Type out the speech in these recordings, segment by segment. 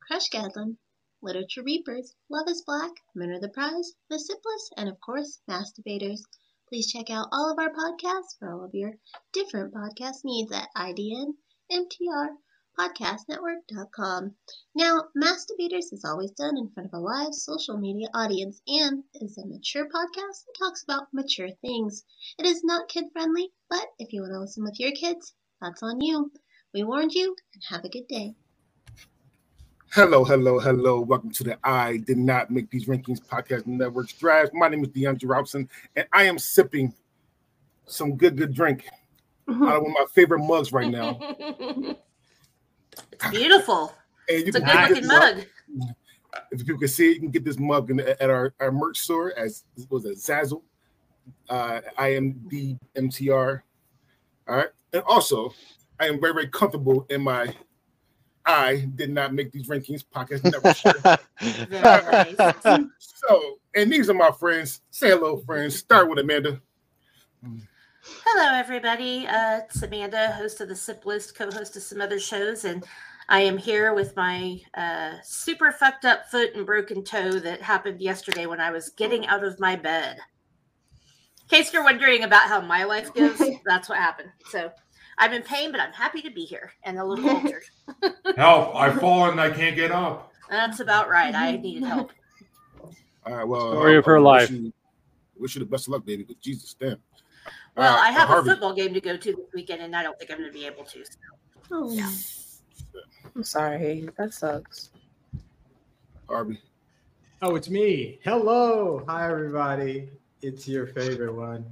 Crush Gadlin, Literature Reapers, Love is Black, Men are the Prize, The Sip List, and of course, Mass Debaters. Please check out all of our podcasts for all of your different podcast needs at IDN, MTR, podcastnetwork.com. Now, Mass Debaters is always done in front of a live social media audience and is a mature podcast that talks about mature things. It is not kid friendly, but if you want to listen with your kids, that's on you. We warned you, and have a good day. Hello, hello, hello. Welcome to the I Did Not Make These Rankings Podcast Network's Drive. My name is DeAndre Robson, and I am sipping some good, good drink out of one of my favorite mugs right now. It's beautiful. And you It's a good looking this mug. If people can see it, you can get this mug in, at our, our merch store as it was a Zazzle. Uh, I am the MTR. All right. And also, I am very, very comfortable in my I did not make these rankings podcast never shirt. Very nice. So, and these are my friends. Say hello, friends. Start with Amanda. Hello, everybody. Uh, it's Amanda, host of the Sip List, co-host of some other shows, and I am here with my uh, super fucked up foot and broken toe that happened yesterday when I was getting out of my bed. In case you're wondering about how my life goes, that's what happened. So I'm in pain, but I'm happy to be here and a little altered. Help! I've fallen. I can't get up. That's about right. I needed help. All right. Well, Story I- of uh, her I life. Wish you, wish you the best of luck, baby. But Jesus, damn. Well, All right, I have Harvey. a football game to go to this weekend, and I don't think I'm going to be able to. So. Oh, Yeah. I'm sorry. That sucks. Harvey. Oh, it's me. Hello. Hi, everybody. It's your favorite one.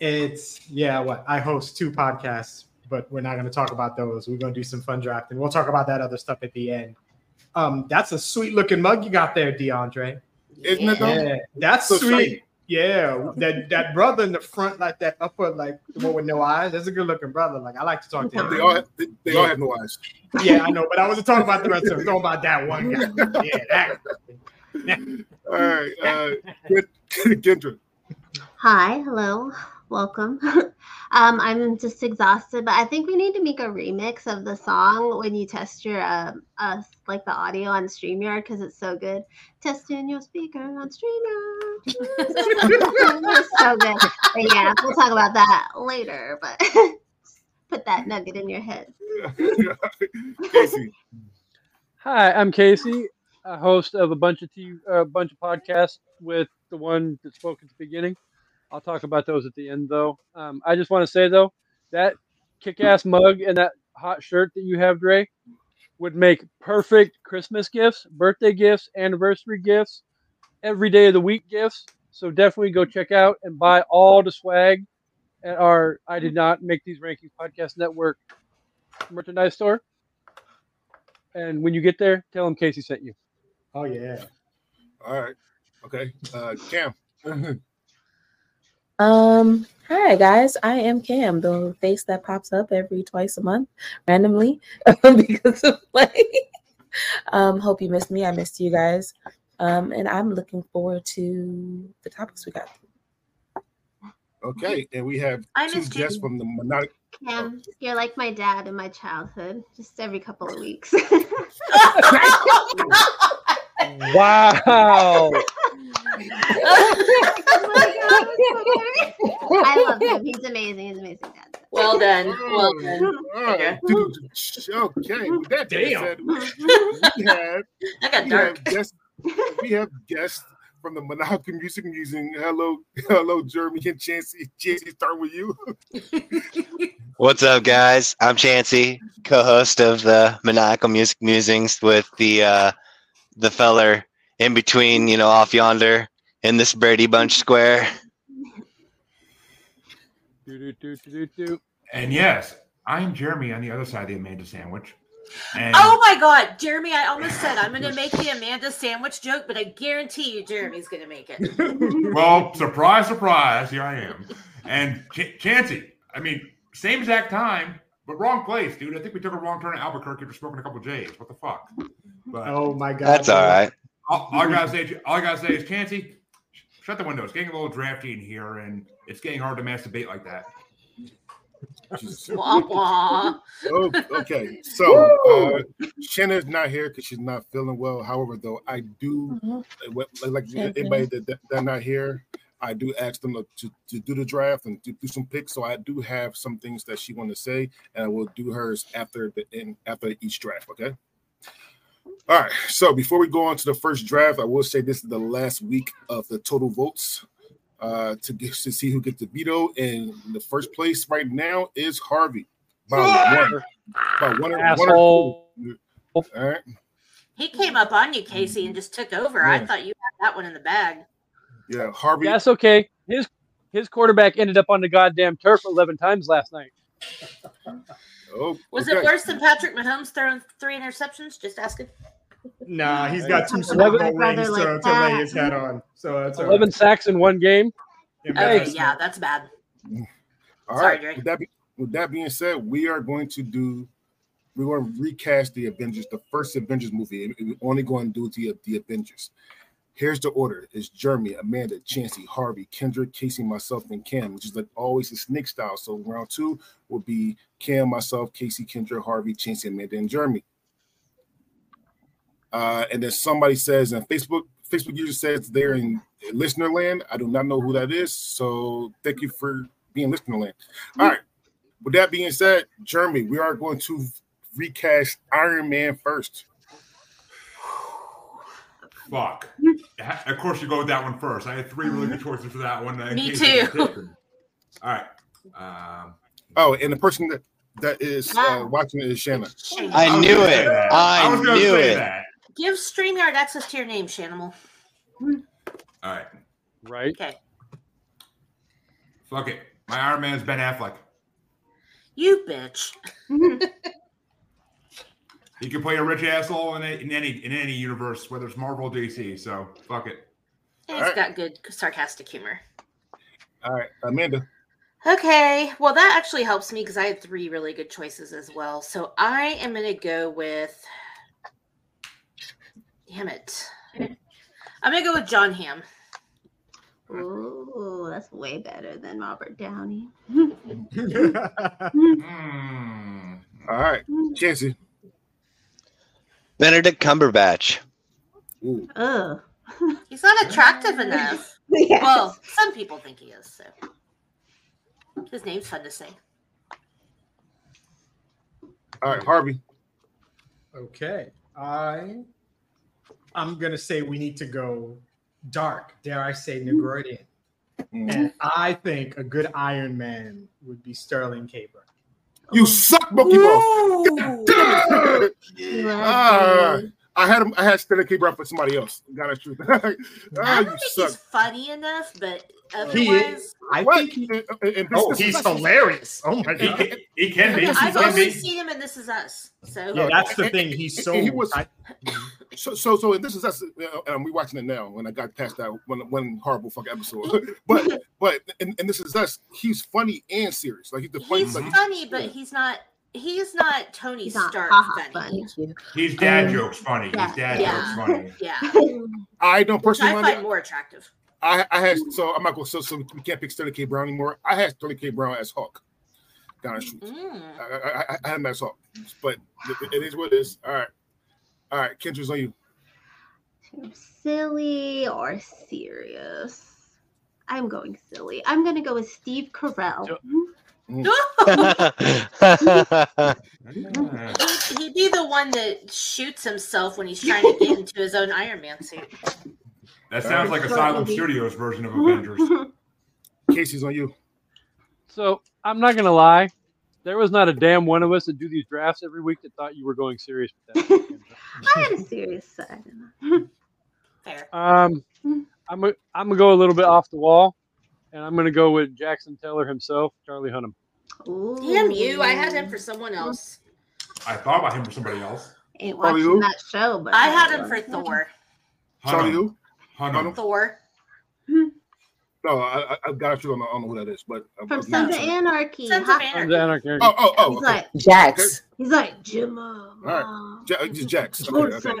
It's, yeah, what? I host two podcasts, but we're not going to talk about those. We're going to do some fun drafting. We'll talk about that other stuff at the end. Um, That's a sweet looking mug you got there, DeAndre. Isn't it though? Yeah, that's So sweet. shiny. Yeah, that that brother in the front, like that upper, like the one with no eyes. That's a good looking brother. Like I like to talk to him. They all have, they, they all have no eyes. Yeah, I know, but I wasn't talking about the rest of them. Talking about that one guy. Yeah, that. All right. Uh, Kendra. Hi, hello, welcome. um, I'm just exhausted, but I think we need to make a remix of the song when you test your um, uh, like the audio on Streamyard because it's so good. Testing your speaker on Streamyard. it's so good. But yeah, we'll talk about that later. But put that nugget in your head. Casey. Hi, I'm Casey, a host of a bunch of TV, a bunch of podcasts with the one that spoke at the beginning. I'll talk about those at the end, though. Um, I just want to say though that kick-ass mug and that hot shirt that you have, Dre, would make perfect Christmas gifts, birthday gifts, anniversary gifts, every day of the week gifts. So definitely go check out and buy all the swag at our I did not make these rankings podcast network merchandise store. And when you get there, tell them Casey sent you. Oh yeah. All right. Okay. Uh, Cam. Um, hi guys, I am Cam, the face that pops up every twice a month randomly because of play. um, hope you missed me. I missed you guys. Um, and I'm looking forward to the topics we got. Okay. And we have I two missed you. from the Monodic. Cam, you're like my dad in my childhood, just every couple of weeks. Wow. I love him. He's amazing. He's amazing dad. well done. Well done. Dude, okay. With that being Damn. said, we have That got we dark. have guests. We have guests from the Maniacal Music Musings. Hello, hello, Jeremy and Chancey. Chancey, start with you. What's up, guys? I'm Chancey, co-host of the Maniacal Music Musings with the uh, the feller in between, you know, off yonder in this Brady Bunch square. Do, do, do, do, do, do. And yes, I'm Jeremy on the other side of the Amanda sandwich. And Oh my God, Jeremy! I almost said I'm going to make the Amanda sandwich joke, but I guarantee you, Jeremy's going to make it. well, surprise, surprise, here I am. And Ch- Chancey, I mean, same exact time, but wrong place, dude. I think we took a wrong turn at Albuquerque for smoking a couple J's. What the fuck? But Oh my god. That's all right. all, all I gotta say, all I gotta say is, Chancey, sh- shut the window. It's getting a little drafty in here, and it's getting hard to masturbate like that. Jesus. Wah, wah. Oh, okay, so uh, Shanna's not here because she's not feeling well. However, though, I do Mhm. what- like anybody that, that that not here, I do ask them to, to, to do the draft and to do some picks. So I do have some things that she want to say, and I will do hers after the in after each draft. Okay. All right. So before we go on to the first draft, I will say this is the last week of the total votes uh, to get to see who gets the veto. And the first place right now is Harvey. By one, by one, or- one Asshole. All right. He came up on you, Casey, and just took over. I thought you had that one in the bag. Yeah, Harvey. That's okay. His his quarterback ended up on the goddamn turf eleven times last night. Oh, Was okay. it worse than Patrick Mahomes throwing three interceptions? Just asking. Nah, he's got two Super Bowl Brother rings to, like to lay his head on. So that's all Eleven sacks in one game. right. Okay, yeah, that's bad. All Sorry, right. Drake. With that, be, with that being said, we are going to do. We're going to recast the Avengers, the first Avengers movie. We're only going to do the the Avengers. Here's the order: It's Jeremy, Amanda, Chancey, Harvey, Kendrick, Casey, myself, and Cam, which is like always a snake style. So round two will be Cam, myself, Casey, Kendrick, Harvey, Chancey, Amanda, and Jeremy. Uh, and then somebody says on Facebook, Facebook user says they're in listener land. I do not know who that is. So thank you for being listener land. All right. With that being said, Jeremy, we are going to recast Iron Man first. Fuck. Of course, you go with that one first. I had three really good choices for that one. Me too. All right. Um, Oh, and the person that that is uh, watching it is Shanna. Shame. I knew it. say. I was gonna knew say it. That. Give StreamYard access to your name, Shanimal. All right. Right. Okay. Fuck it. My Iron Man's Ben Affleck. You bitch. He can play a rich asshole in, a, in any in any universe, whether it's Marvel or DC. So fuck it. He's Alright. got good sarcastic humor. All right, Amanda. Okay, well that actually helps me because I had three really good choices as well. So I am gonna go with. Damn it! I'm gonna go with Jon Hamm. Ooh, that's way better than Robert Downey. Hmm. All right, Chancey. Benedict Cumberbatch. Ooh. Ugh. He's not attractive enough. Yes. Well, some people think he is. So his name's fun to say. All right, Harvey. okay. I I'm gonna say we need to go dark, dare I say Negroidian. Mm. And I think a good Iron Man would be Sterling K. Brown. You suck, monkey ball. Ooh. Ah, I had him. I had Stanley K. Brown for somebody else. Got it true. ah, I don't think suck. he's funny enough, but He otherwise, is. I What? think he, And- and- and oh, he's hilarious. Oh my He, god. can- he can be. I've can only be. seen him in This Is Us. So Yeah, that's the and- thing. He's so. he was- I- So, so, so, and this is us. Uh, and we watching it now. When I got past that one, one horrible fucking episode, but, but, and, and this is us. He's funny and serious. Like he's the funny. he's Like, funny, but he's not. He's not Tony He's Stark ha-ha funny. funny. He's dad Um, jokes funny. yeah, He's dad yeah. jokes funny. Yeah, I don't which personally. I mind find more attractive. I, I had so I'm not going. So, so we can't pick Sterling K. Brown anymore. I had Sterling K. Brown as Hawk. Down the street. Mm. I, I, I, I had him as Hawk, but it, it is what it is. All right, all right. Kendra's on you. silly or serious? I'm going silly. I'm gonna go with Steve Carell. Yeah. He'd, he'd be the one that shoots himself when he's trying to get into his own Iron Man suit. That sounds like Asylum. Studios version of Avengers. Casey's on you. So I'm not gonna lie. There was not a damn one of us that do these drafts every week that thought you were going serious with that. I had a serious side. Fair. Um, I'm gonna, I'm gonna go a little bit off the wall, and I'm gonna go with Jackson Teller himself, Charlie Hunnam. Ooh. Damn you! I had him for someone else. I thought about him for somebody else. Ain't Probably watching who? that show, but I had him for Thor. Charlie, Hunnam. who? Hunnam. Thor. No, I, I, I got you. I don't know, I don't know who that is, but uh, from Sons of Anarchy. Sons of Hot- Sons Anarchy. of Anarchy. Oh, oh, oh. He's Okay. like, Jax. he's like Jim. All right. Ja- just Jax. Okay, okay.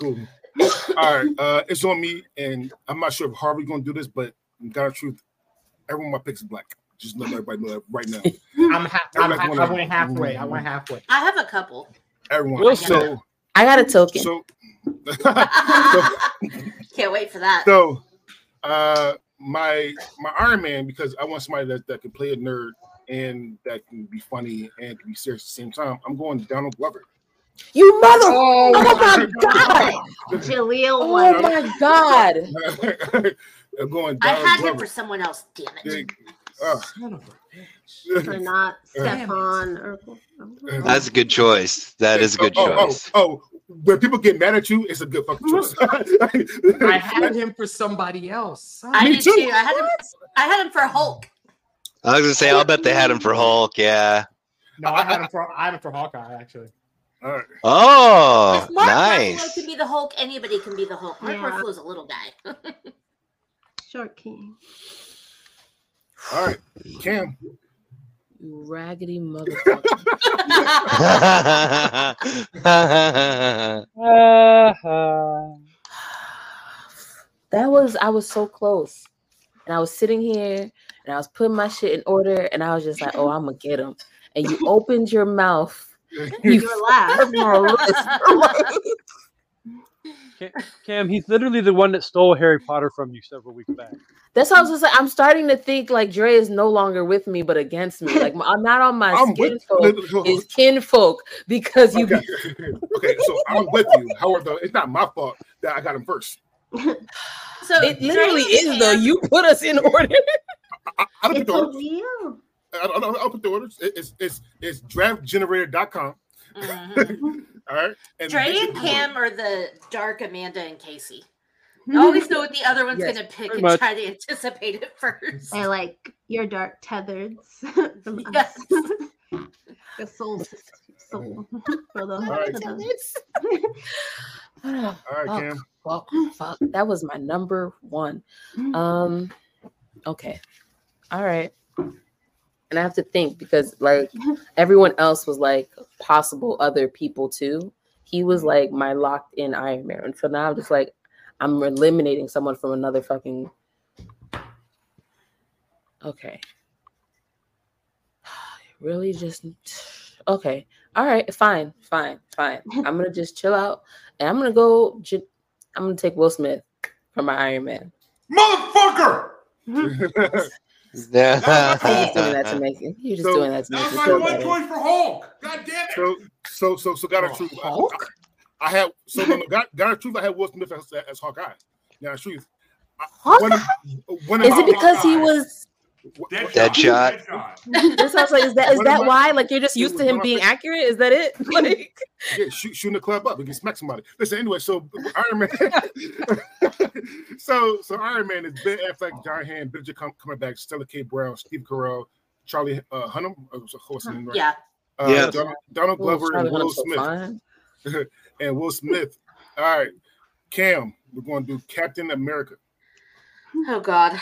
Cool. All right, uh, it's on me, and I'm not sure if Harvey gonna do this, but God of truth, everyone my picks is black. Just let everybody know that right now. I'm, ha- I'm Everybody's ha- I wanna- went halfway. I went halfway. I have a couple. Everyone. We'll so, I got a token. so, Can't wait for that. so, uh, my my Iron Man because I want somebody that, that can play a nerd and that can be funny and can be serious at the same time. I'm going Donald Glover. you mother! Oh, my god! Jaleel Oh my god! I'm going I Donald had him for someone else. Damn it. Uh, Son of a bitch. or not Damn Stefan or That's a good choice. That is a good oh, choice. Oh, oh, when people get mad at you, it's a good fucking choice. I had him for somebody else. Son I Me did too. too. I had him. I had him for Hulk. I was gonna say, I'll bet they had him for Hulk. Yeah. No, I had him for I had him for Hawkeye actually. All right. Oh, if Mark nice. Ruffalo can be the Hulk, anybody can be the Hulk. Mark Yeah. Ruffalo's a little guy. Short King. All right. Cam. You raggedy motherfucker. That was I was so close, and I was sitting here and I was putting my shit in order, and I was just like, "Oh, I'm gonna get him." And you opened your mouth. You Your last. fucked my list. Cam, he's literally the one that stole Harry Potter from you several weeks back. That's how I was just like, I'm starting to think like Dre is no longer with me, but against me. Like I'm not on my I'm skin with folk, is kinfolk because you. Okay. okay, so I'm with you. However, it's not my fault that I got him first. so It literally Dre is though. You put us in order. I, I don't put the a orders. wheel. I don't, I don't put the orders. It- It's it's it's draftgenerator.com. All right. And Dre and Cam are the dark Amanda and Casey. I always know what the other one's Yes, gonna pick and much. try to anticipate it first. I like your dark tethers from us. Yes. the soul, soul for the. right. for the- All right, Fuck, Cam. fuck, fuck. That was my number one. Um, okay, all right. And I have to think because like everyone else was like possible other people too. He was mm-hmm. like my locked in Iron Man, and so now I'm just like I'm eliminating someone from another fucking. Okay. Really, just okay. All right, fine, fine, fine. I'm gonna just chill out, and I'm gonna go. I'm gonna take Will Smith for my Iron Man. Motherfucker! You're just doing that to make it. You're just So- doing that to That make was it my one choice for Hulk. God damn it. so so so so got a oh, truth. I, Hulk? I had so no, no, got got a truth. I had Will Smith as, as Hawkeye. Now truth. I- Hawkeye? When, when Is it about because he Hawkeye, was? Deadshot. Deadshot. Deadshot. This sounds like is that is What that am I- why? Like you're just used to him being thinking? accurate? Is that it? Like Yeah, shoot, shooting the club up and get smack somebody. Listen, anyway, so Iron Man. so so Iron Man is Ben Affleck, John Hamm, Benedict Cum- Cumberbatch, Stella K. Brown, Steve Carell, Charlie uh, Hunnam, uh, what's his name, right? Yeah. Uh, Yeah. Donald, Donald Glover Charlie and Will Hunnam's so Smith. and Will Smith. All right, Cam, we're going to do Captain America. Oh God.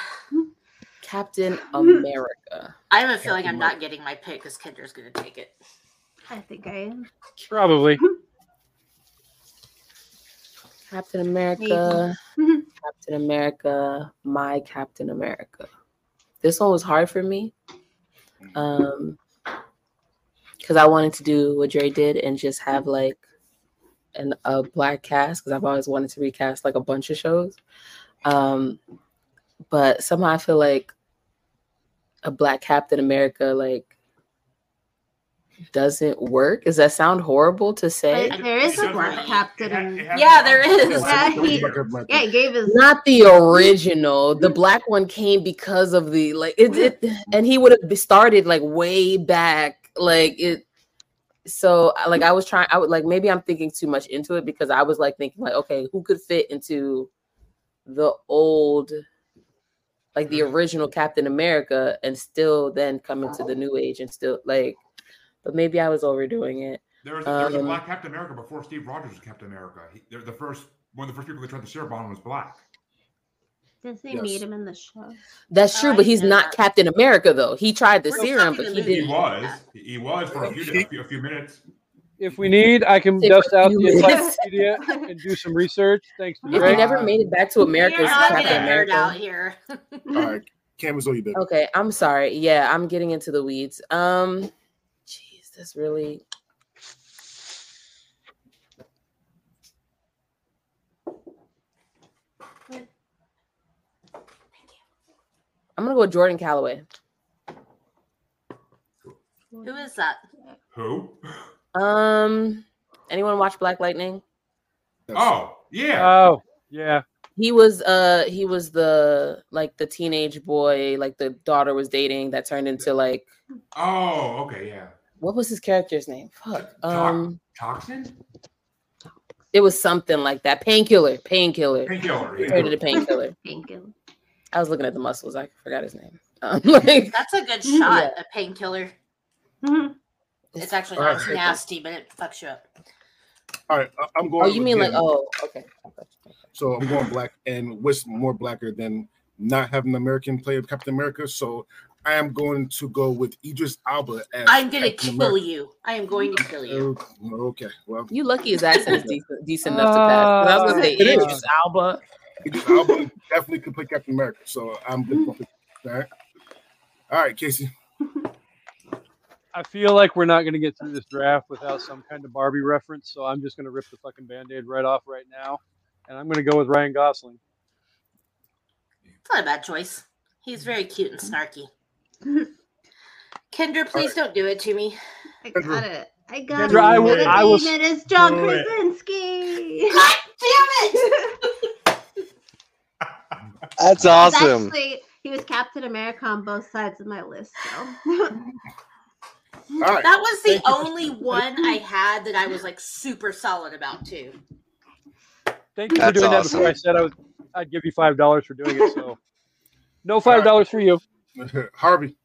Captain America. I have a feeling I'm Captain not getting my pick because Kendra's gonna take it. I think I am. Probably. Captain America. Captain America. My Captain America. This one was hard for me. Um because I wanted to do what Dre did and just have like an a black cast because I've always wanted to recast like a bunch of shows. Um but somehow I feel like a black Captain America like doesn't work. Does that sound horrible to say? But there is a black does- captain. it ha- it Yeah, there is. Yeah, he- Yeah, it gave his. not the original. The black one came because of the like it, it and he would have started like way back. Like it so like I was trying I would like maybe I'm thinking too much into it because I was like thinking like okay, who could fit into the old like the original Captain America and still then come into the new age and still like but maybe I was overdoing it. There was, there was a Um, black Captain America before Steve Rogers was Captain America. He, the first one of the first people that tried the serum bomb was black. Does they Yes. meet him in the show? That's Oh, true, I but he's not that. Captain America though. He tried the We're serum, but he. He didn't. He was. He was for a few, a few, a few minutes. If we need, I can Say dust out the minutes. encyclopedia and do some research. Thanks to If you never made it back to America, You're as not Captain getting nerd America. out here. All right, Canvas all you, baby. Okay, I'm sorry. Yeah, I'm getting into the weeds. Um, jeez, that's really. Thank you. I'm gonna go with Jordan Calloway. Who is that? Who? Um, anyone watch Black Lightning? Oh, yeah. Oh, yeah. He was uh he was the like the teenage boy like the daughter was dating that turned into like Oh, okay, yeah. what was his character's name? Fuck. Um Toxin? it was something like that. Painkiller. Painkiller. Painkiller. He Yeah. turned into painkiller. Painkiller. I was looking at the muscles. I forgot his name. Um, like, That's a good Yeah. shot, a painkiller. It's actually not right. nasty, but it fucks you up. All right, I- I'm oh, going. oh, you mean like oh okay. So I'm going black, and what's more blacker than not having an American play of Captain America? So I am going to go with Idris Elba as I'm gonna kill America. you. I am going to kill you. Oh, Okay, well, You lucky his accent is decent, decent enough to pass. 'Cause I was gonna say It is. Idris Elba. Idris Elba definitely could play Captain America. So I'm good. Mm. with it. All right, all right, Casey. I feel like we're not going to get through this draft without some kind of Barbie reference, so I'm just going to rip the fucking band-aid right off right now, and I'm going to go with Ryan Gosling. It's not a bad choice. He's very cute and snarky. Kendra, please don't do it to me. I got it. I got Kendra, it. I I will- I will- It is John Do. Krasinski. God damn it! That's He's awesome. Actually, he was Captain America on both sides of my list. So All right, That was the Thank you only one I had that I was like super solid about too. Thank you That's for doing that before I said I was, I'd give you five dollars for doing it. So, no five dollars for you. Harvey.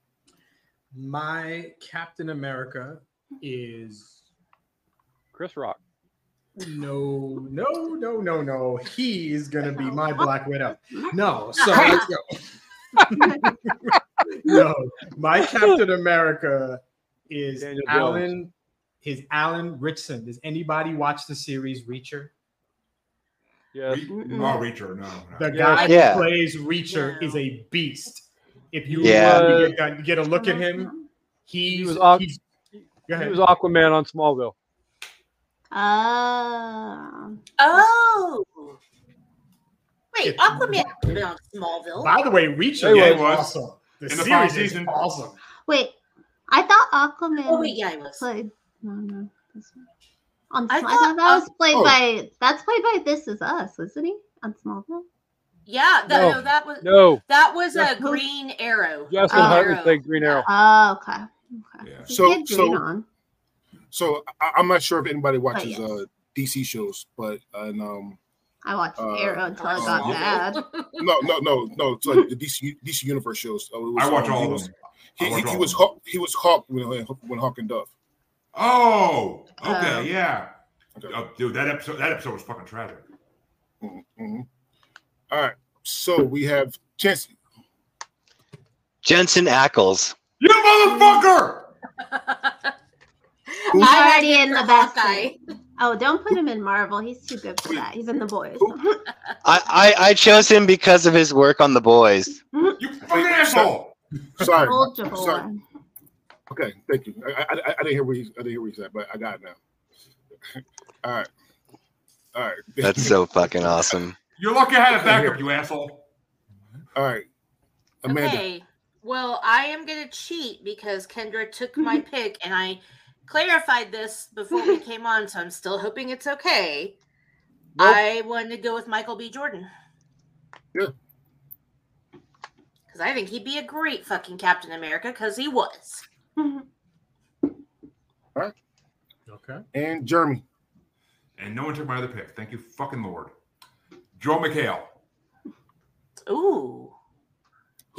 My Captain America is Chris Rock. no, no, no, no, no. He's gonna be my Black Widow. No, so let's go. no, my Captain America is Daniel Jones. Alan. Is Alan Ritchson? Does anybody watch the series Reacher? Yes. Re- oh, Reacher, no. no. The guy Yeah. who plays Reacher No. is a beast. If you Yeah. want to get, get a look at him, he's, was off- he's go He was Aquaman on Smallville. Uh, Oh. Wait, Aquaman on Smallville. By the way, Reacher Yeah, is was. awesome. The In the final series is awesome. wait, I thought Aquaman Oh wait, yeah, he was. played. No, no. On, I I, thought- thought that was played oh. by. That's played by This Is Us, isn't he? On Smallville. Yeah, that, No. no, that was No, that was a Green Arrow. Justin Oh. Hartley played Green Arrow. Oh, okay. Okay. Yeah. He So- had so- on. So I, I'm not sure if anybody watches yes. uh, DC shows, but and um, I watched uh, Arrow until I uh, got yeah. mad. no, no, no, no. It's like the DC DC Universe shows. Uh, was, I watch um, all he of them. He, I he, he was. Hawk. He was Hawk when when Hawk and Dove. Oh, okay, Oh. yeah. Okay. Oh, dude, that episode that episode was fucking tragic. Mhm. All right. So we have Chancey. Jensen Ackles. You motherfucker! I had already in the best. Hawkeye. thing. Oh, don't put him in Marvel. He's too good for that. He's in the boys. I, I, I chose him because of his work on The Boys. You fucking asshole! Sorry. Old Sorry. Jehovah. Okay. Thank you. I, I, I I didn't hear what he, I didn't hear what he said, but I got it now. All right. All right. That's so fucking awesome. You're lucky I had a backup, you asshole. All right. Amanda. Okay. Well, I am gonna cheat because Kendra took my pick, and I clarified this before we came on, so I'm still hoping it's okay. Nope. I wanted to go with Michael B. Jordan. Yeah. Because I think he'd be a great fucking Captain America, because he was. Okay. And Jeremy. And no one took my other pick. Thank you, fucking Lord. Joel McHale. Ooh.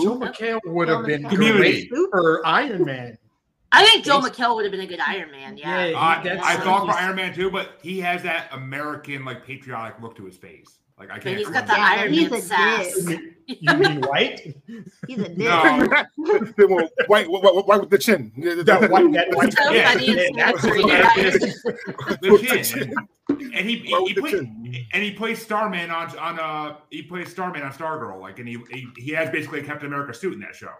Joel McHale would have been McHale. Community. great for Iron Man. I think Joe Basi- McHale would have been a good Iron Man. Yeah. Yeah. I, I thought for Iron Man too, but he has that American, like patriotic look to his face. Like I can't. he's got the Yeah, Iron he's Man a sass. You mean, white? He's a dick. No. They were white, white, white with the chin. That white, that white. So Yeah. funny, Yeah, that's naturally what right. it is. the chin. And he, he, he with the play- chin. and he plays Starman on on uh he plays Starman on Stargirl like and he, he he has basically a Captain America suit in that show.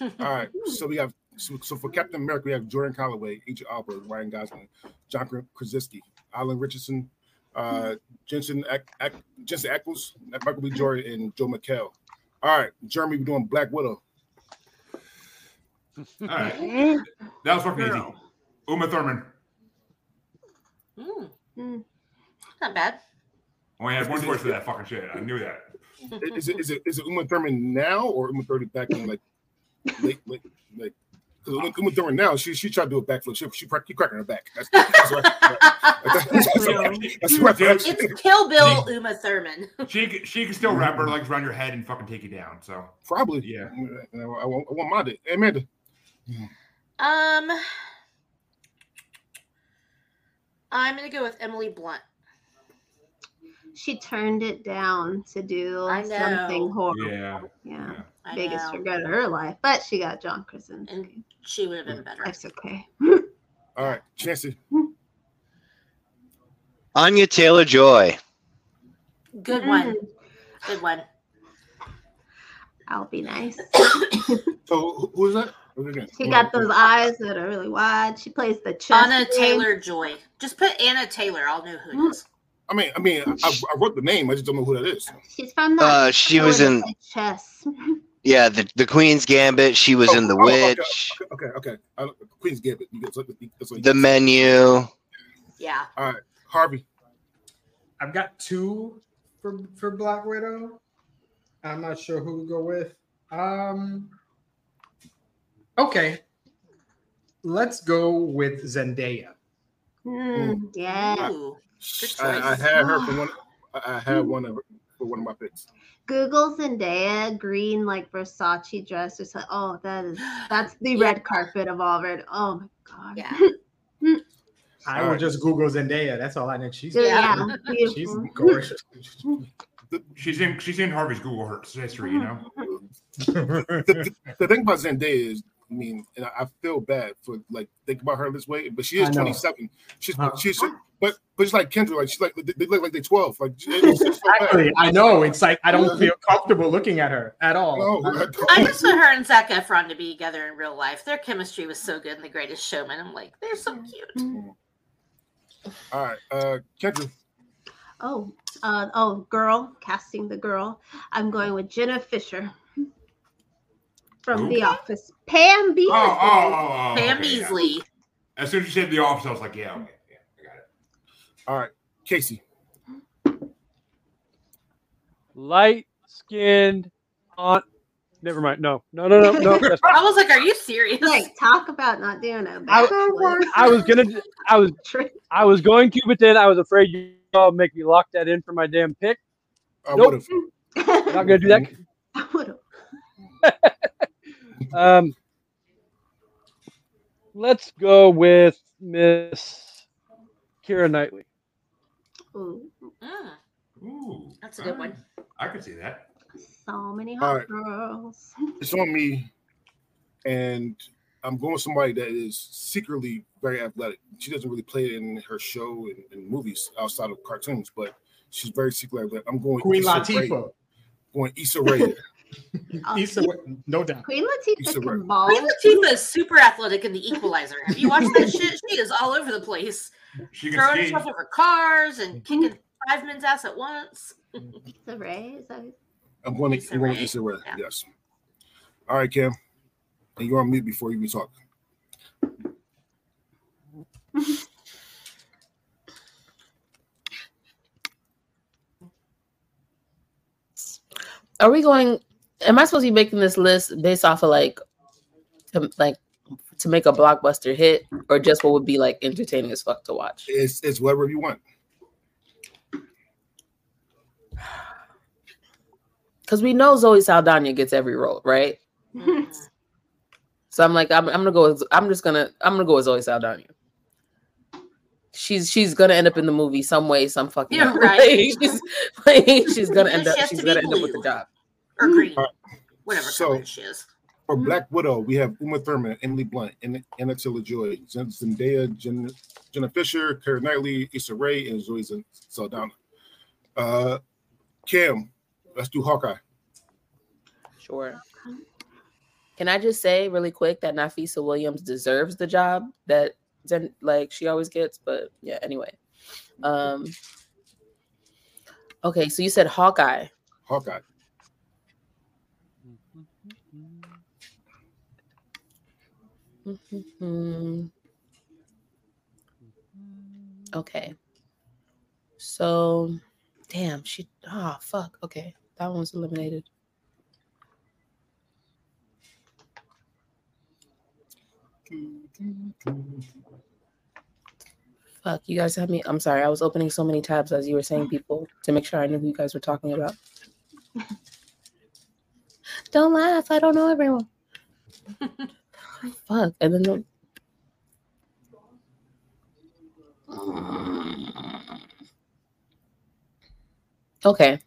All right, so we have so, so for Captain America, we have Jordan Calloway, Agent Albert, Ryan Gosling, John Krasinski, Alan Richardson, uh, Jensen Ack, Ack, Jensen Ackles, Michael B. Jordan, and Joel McHale. All right, Jeremy, we're doing Black Widow. All right, that was fucking easy. Girl. Uma Thurman. Mm, Mm. not bad. Only had one choice for that fucking shit. I knew that. Is it is it is it Uma Thurman now or Uma Thurman back in like late late like? Because Uma Thurman now, she she tried to do a backflip. She she crack, keep cracking her back. That's, that's I It's Kill Bill Uma Thurman. She she can still wrap her legs around your head and fucking take you down. So Probably. Yeah. I, I, won't, I won't mind it. Hey, Amanda. Um, I'm gonna go with Emily Blunt. She turned it down to do I something horrible. yeah, Yeah. yeah. I Biggest know. regret of her life. But she got John And she would have been better. That's okay. All right, Chancey. Anya Taylor Joy. Good one. Mm, Good one. I'll be nice. So who, who is that? Who's? She got those eyes that are really wide. She plays the chess. Anna game. Taylor Joy. Just put Anna Taylor. I'll know who it is. I mean, I mean, I, I wrote the name. I just don't know who that is. She's from the. Uh, she was in chess. yeah the the Queen's Gambit. She was in The Oh, Witch, Okay, okay. I, Queen's Gambit. You get- so- so you- The Menu. Yeah. All right, Harvey. I've got two for for Black Widow. I'm not sure who to go with. Um. Okay. Let's go with Zendaya. Mm, yeah. I, I had her for one. I I had one of for one of my picks. Google Zendaya green like Versace dress or something. Oh, that is that's the Yeah. red carpet of all red. Oh my god. Yeah. I All would just Google Zendaya. That's all I know. She's Yeah. Yeah. she's gorgeous. She's in she's in Harvey's Google Earth history. You know. the, the, the thing about Zendaya is, I mean, and I, I feel bad for like think about her this way, but she is 27. She's Huh. she's but but it's like Kendra, like she's like they, they look like they're 12. Like it's, it's so. Exactly. I know. It's like I don't feel comfortable looking at her at all. No, I. I just want her and Zac Efron to be together in real life. Their chemistry was so good in The Greatest Showman. I'm like, they're so cute. All right, uh, Kendra. Oh, uh, oh, girl, casting the girl. I'm going with Jenna Fischer from Who? The Office. Pam oh, oh, Beasley. Oh, oh, oh, oh, Pam okay, yeah. As soon as you said the office, I was like, yeah, okay, yeah, I got it. All right, Casey. Light skinned aunt. Never mind. No, no, no, no, no. I was like, are you serious? Like, talk about not doing a I- backflip. I was gonna. I was. I was going to, but then I was afraid you all make me lock that in for my damn pick. I Nope. would've- I'm not gonna do that. I would've- Um, let's go with Miss Keira Knightley. Ooh, Mm, Ooh, that's a good one. right. I could see that. so many All hot right. girls. It's on me, and I'm going with somebody that is secretly very athletic. She doesn't really play it in her show and, and movies outside of cartoons, but she's very secretly athletic. I'm going Queen Issa Rae. Latifah. Going Issa Rae. Uh, Issa, no doubt. Queen Latifah Rae. Queen Latifah is super athletic in The Equalizer. Have you watched that shit? She is all over the place, She can throwing ski. herself over cars and kicking five men's ass at once. Issa Rae, is that I'm going to Issa I'm going with Rae. Issa Rae. Yeah. Yes. All right, Cam. And you're on mute before you even talk. Are we going? Am I supposed to be making this list based off of like, to, like, to make a blockbuster hit, or just what would be like entertaining as fuck to watch? It's it's whatever you want. Because we know Zoe Saldana gets every role, right? So I'm like, I'm, I'm gonna go. With, I'm just gonna. I'm gonna go with Zoe Saldana. she's she's gonna end up in the movie some way, some fucking Yeah, way. right. She's like, she's gonna end up has she's gonna end up with the job. Or green, Alright. whatever So- color she is. For Black Widow, we have Uma Thurman, Emily Blunt, Anna, Anna Taylor Joy, Zendaya, Jen, Jenna Fischer, Karen Knightley, Issa Rae, and Zoe Zan- Saldana. Uh, Cam, let's do Hawkeye. Sure. Can I just say really quick that Nafessa Williams deserves the job that Zen, like she always gets, but yeah, anyway. Um Okay, so you said Hawkeye. Hawkeye. Okay. So damn, she oh fuck. Okay. That one was eliminated. Fuck, you guys have me. I'm sorry. I was opening so many tabs as you were saying people to make sure I knew who you guys were talking about. don't laugh. I don't know everyone. Fuck. And then the... Okay.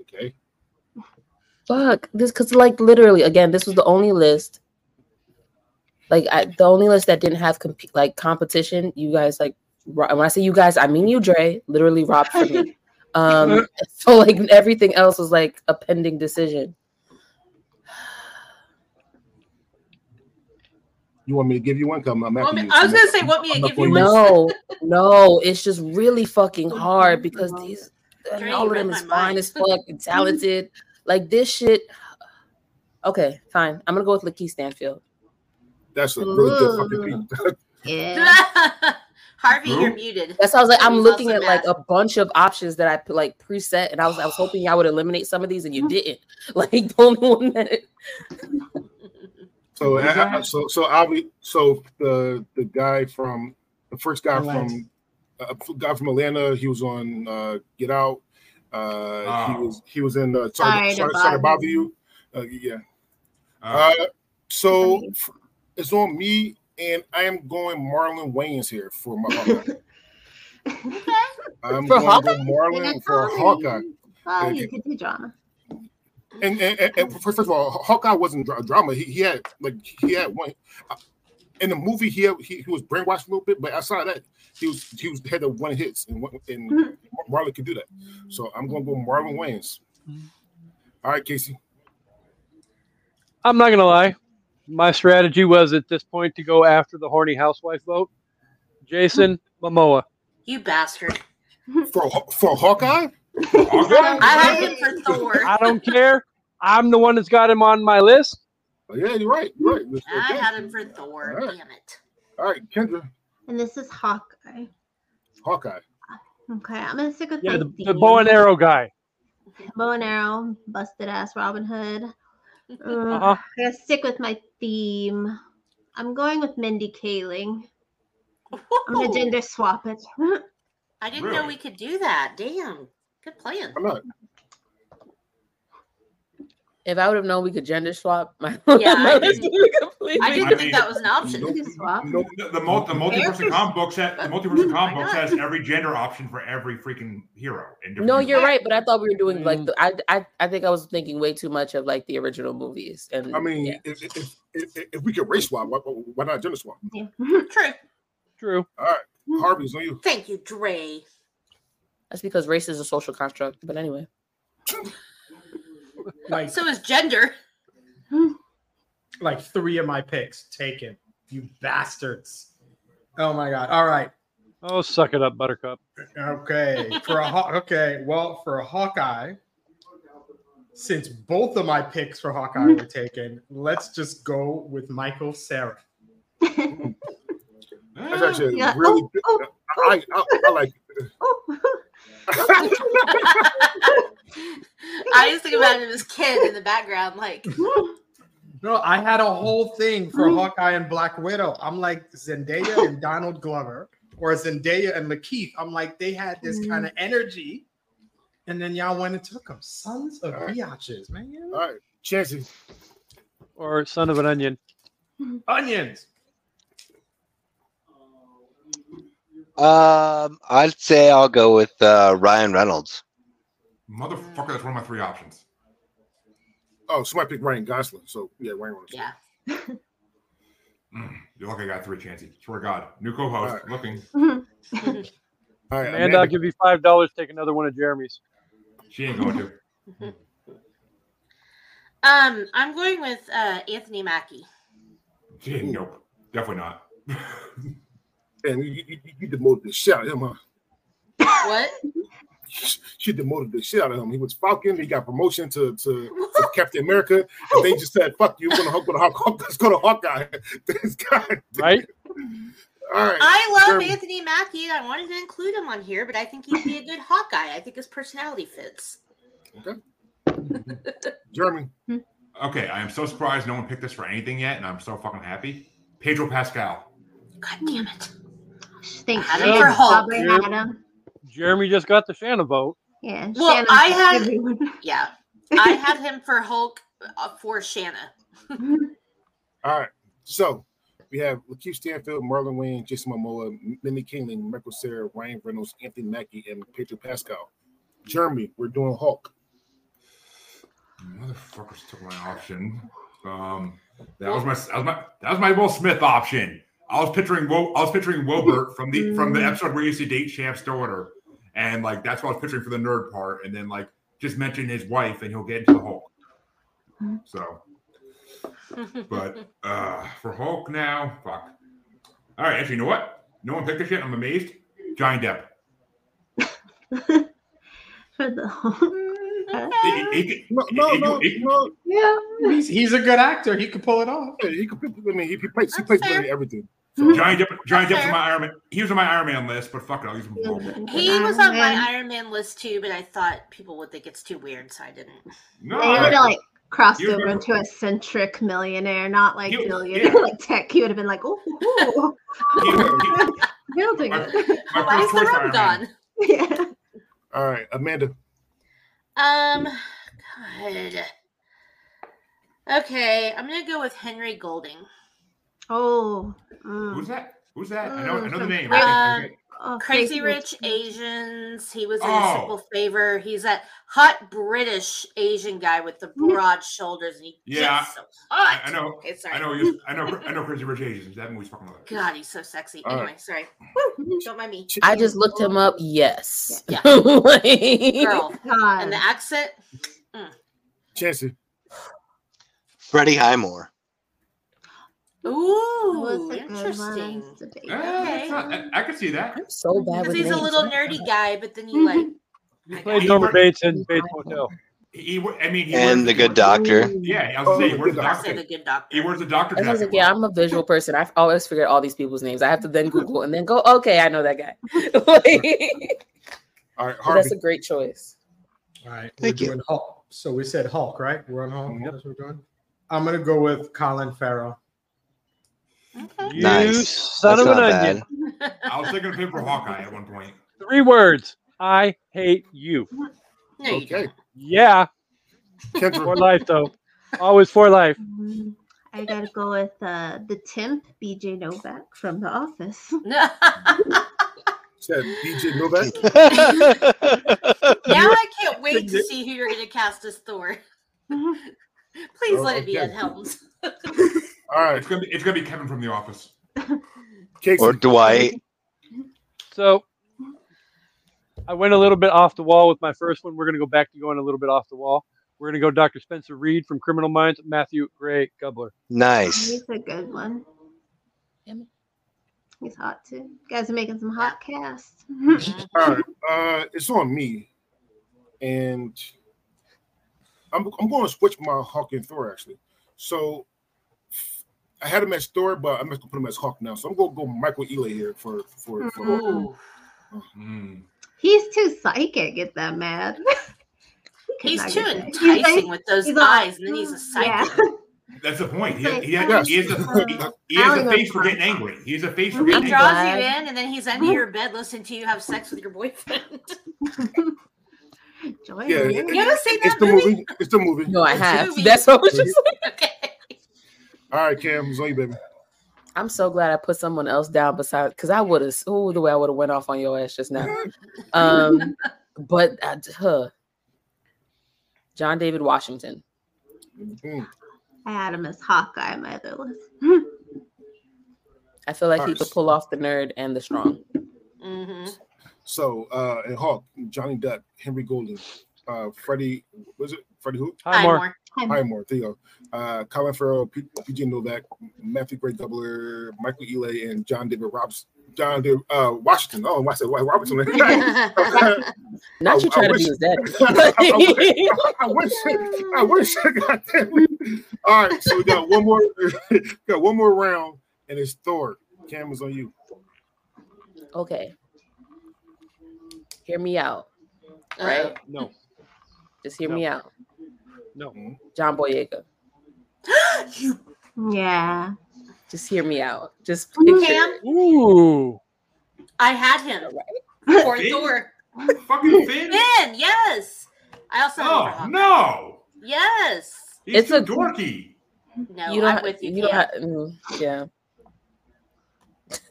Okay. Fuck this, because like literally, again, this was the only list. Like I, the only list that didn't have comp- like competition. You guys like when I say you guys, I mean you, Dre. Literally robbed for me. Um, so like everything else was like a pending decision. You want me to give you one? Come, I'm after me- you. I was I'm gonna not- say, want me to I'm give you one? No, no, it's just really fucking hard because these Dre, all of them is fine as fuck and talented. Like this shit. Okay, fine. I'm gonna go with Lakeith Stanfield. That's a really good fucking pick. Yeah. Harvey, Who? you're muted. That's how I was like, I'm He's looking also at like a bunch of options that I put like preset, and I was I was hoping y'all would eliminate some of these, and you didn't. Like the only one that So, Who's I- I- so, so I'll be so the the guy from the first guy Atlanta. from uh, guy from Atlanta. He was on uh, Get Out. Uh, He Oh. was he was in uh, Sorry Sorry, to sorry, sorry to bother bother you. Uh, yeah. Uh, Uh, so it's on me, and I am going Marlon Wayans here for my Hawkeye. I'm For going Hawkeye? to go Marlon for Hawkeye. Oh, you could do drama. And, and, and, and first of all, Hawkeye wasn't dra- drama. He, he had like he had one uh, in the movie. He had, he, he was brainwashed a little bit, but outside of that, he was he was had the one hits, and one- and Marlon could do that. So I'm going to go Marlon Wayans. All right, Casey. I'm not gonna lie. My strategy was at this point to go after the horny housewife vote. Jason Momoa. You bastard. For for Hawkeye, Hawkeye? I had him for Thor. I don't care. I'm the one that's got him on my list. Oh, yeah, you're right. You're right. That's I okay. had him for Thor. All right. Damn it. All right, Kendra, And this is Hawkeye. Hawkeye. Okay, I'm gonna stick with Yeah, the, the bow and arrow guy. bow and arrow, busted ass Robin Hood. Uh, Uh-huh. I gotta stick with my theme. I'm going with Mindy Kaling. I'm gonna gender swap it. I didn't know we could do that. Damn. Good plan. I'm not. If I would have known we could gender swap, my, Yeah, my I didn't- would be completely I didn't I think mean- that was an option. Nope. Gender swap. The, the, mul- the multiverse comic books has the multiverse of comic Why books has every gender option for every freaking hero. In different No, you're universes. right, but I thought we were doing like Mm. the, I, I I think I was thinking way too much of like the original movies. And I mean, yeah. if, if, if, if we could race swap, why, why not gender swap? Yeah. True. True. All right, Harvey's on you. Thank you, Dre. that's because race is a social construct. But anyway, Like, So is gender. like three of my picks taken. You bastards. Oh my god. All right. Oh, suck it up, Buttercup. Okay. For a Haw- okay. Well, for a Hawkeye, since both of my picks for Hawkeye were taken, let's just go with Michael Cera. That's actually Yeah. really Oh, oh good. oh, I, I, I like oh. oh. I used to think about him as kid in the background, like No, I had a whole thing for Hawkeye and Black Widow. I'm like Zendaya and Donald Glover, or Zendaya and Lakeith. I'm like, they had this mm. kind of energy. and then y'all went and took them. Sons of All right. biatches, man. All right, Chancey. Or son of an onion. Onions. Um, I'd say I'll go with uh, Ryan Reynolds. Motherfucker, that's one of my three options. Oh, somebody picked Ryan Gosling. So yeah, Ryan Reynolds. Yeah. Mm, you're lucky I got three chances. Swear to God. New co-host. All right. Looking. All right, Amanda, I'll give you five dollars. Take another one of Jeremy's. She ain't going to. Um, I'm going with uh, Anthony Mackie. She ain't, nope. Definitely not. Damn, you, you, you- you demoted the shit out of him, huh? What? She demoted the shit out of him. He was Falcon. He got promotion to, to, to Captain America. And they just said, "Fuck you, we're gonna go to Hawk. Let's go to Hawkeye." this guy, Right? All right. I love Jeremy. Anthony Mackie. I wanted to include him on here, but I think he'd be a good Hawkeye. I think his personality fits. Okay. Jeremy. Okay, I am so surprised no one picked this for anything yet, and I'm so fucking happy. Pedro Pascal. God damn it. Think Had him for Hulk. probably Yep. had him. Jeremy just got the Shanna vote. Yeah. Well, Shannon I picked had- everyone. Yeah. I had him for Hulk uh, for Shanna. All right. So we have Lakeith Stanfield, Marlon Wayne, Jason Momoa, Minnie Kingling, Michael Cera, Ryan Reynolds, Anthony Mackie, and Pedro Pascal. Jeremy, we're doing Hulk. Motherfuckers took my option. Um, that was my that was my that was my Will Smith option. I was picturing Wo, I was picturing Wilbert from the from the episode where you see date Champ's daughter, and like that's what I was picturing for the nerd part, and then like just mention his wife, and he'll get into the Hulk. So, but uh for Hulk now, fuck. All right, actually, you know what? No one picked this yet. I'm amazed. Johnny Depp. For the He- he- he- No, no, no, no. yeah. He's, he's a good actor. He could pull it off. Yeah, he could. I mean, he, he plays. He plays literally everything. So, Johnny Depp. Johnny That's Depp's on my Iron Man. He was on my Iron Man list, but fuck it, I'll use him for Hulk. He was on my Iron Man list too, but I thought people would think it's too weird, so I didn't. No, They would have like crossed over remember- into a centric millionaire, not like You- billionaire, yeah. like tech. He would have been like, "Oh, ooh, he- he- building My- it." my Why is the choice room gone? yeah. all right, Amanda. Um, God. Okay, I'm gonna go with Henry Golding. Oh, mm. Who's that? Who's that? I know. I know the Mm, name. from- I can't- I can't- Oh, Crazy Rich Asians. He was in a Oh. Simple Favor. He's that hot British Asian guy with the broad shoulders, and he Yeah, gets so hot. I, I know. Okay, sorry. I know. you- I know. I know. Crazy Rich Asians. That movie's fucking hilarious. God, he's so sexy. All right. Anyway, sorry. Don't mind me. I just looked him up. Yes. Yeah. Like- Girl. God. And the accent. Jesse. Freddie Highmore. Ooh, was a good one. interesting. It's a big ah, one. that's not- I, I can see that. I'm so bad Because with he's a little nerdy guy, but then you like. He played got Norman. Bates in Bates Motel. He, he- I mean, he And the good doctor. Yeah, I was gonna say, he oh, wears the doctor. the good doctor. He wears the doctor I was like, yeah, I'm a visual person. I've always figured all these people's names. I have to then Google and then go, okay, I know that guy. All right, Harvey. that's a great choice. All right. Thank we're you. doing Hulk. So we said Hulk, right? We're on Hulk. Yep. That's what we're doing. I'm gonna go with Colin Farrell. Okay. You Nice. son That's of an not onion. I was thinking of him for Hawkeye at one point. Three words. I hate you. No, you Okay, don't. Yeah, for life though. Always for life. I gotta go with uh, the temp, BJ Novak from The Office. Said DJ Novak. now I can't wait to see who you're going to cast as Thor. Please let it be Okay. Ed Helms. All right, It's gonna be. It's gonna be Kevin from The Office. Casey. or Dwight. So I went a little bit off the wall with my first one. We're going to go back to going a little bit off the wall. We're going to go Dr. Spencer Reid from Criminal Minds, Matthew Gray Gubler. Nice. He's a good one. Emma. He's hot too. You guys are making some hot casts. All right, uh, it's on me, and I'm I'm going to switch my Hawk and Thor actually. So I had him as Thor, but I'm just gonna put him as Hawk now. So I'm gonna go Michael Ealy here for for, for Hawk. Ooh. Mm. He's too psychic. Get that mad. He's too not get that. He's enticing like- with those he's all- eyes, and then he's a Yeah. That's the point. He, he, has, yes. he, is a, he, he has a face for getting angry. He has a face for He getting I'm draws angry. you in, and then he's under your bed listening to you have sex with your boyfriend. Joy Yeah, Rivers. it- You ever seen It's that the movie? movie. It's the movie. No, I have. That's what I was just like. Okay. All right, Cam, it's on you, baby. I'm so glad I put someone else down beside because I would have. Oh, the way I would have went off on your ass just now. Um, but uh, huh. John David Washington. Mm. I had him as Hawkeye on my other list. I feel like he Alright. could pull off the nerd and the strong. hmm So, uh, and Hawk, Johnny Depp, Henry Golding, uh, Freddie, was it Freddie who? Hi, Hi, Mark. more. Highmore, there you go. Uh, Colin Farrell, P- PG Novak, Matthew Gray Gubler, Michael Ealy, and John David Robs, John David uh, Washington. Oh, I said White Robertson. Not you I- I trying to wish- be his daddy. I wish, I wish, God damn it. All right, so we got one more, got one more round, and it's Thor. Cameras on you. okay. Hear me out. Right? No, Just hear No. me out. No. John Boyega. you Yeah. Just hear me out. Just picture Cam? Ooh. I had him for Finn? Thor. Fucking Finn? Finn, yes. I also had Oh Hawkeye. no! Yes. He's It's too a- dorky. No, you don't. I'm ha- with you. you don't Cam. have. mm, yeah.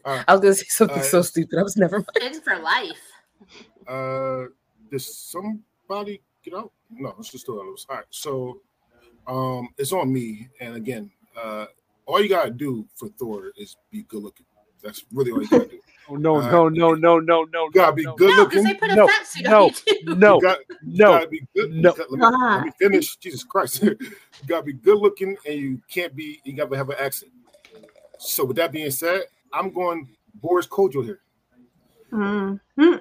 All right. I was gonna say something Uh, so stupid. I was never mind. Finn for life. Uh, does somebody get out? No, it's just two others. All right, so um, it's on me. And again, uh, all you gotta do for Thor is be good looking. That's really all you gotta do. Oh, no, Uh, no, no, no, no, no. You gotta be no, good No, because looking. they put a No, fat suit no, on you too. No, You got, you no. gotta be good. No. Let me, let me finish. Jesus Christ, you gotta be good looking, and you can't be. You gotta have an accent. So with that being said, I'm going Boris Kodjoe here. Mm-hmm.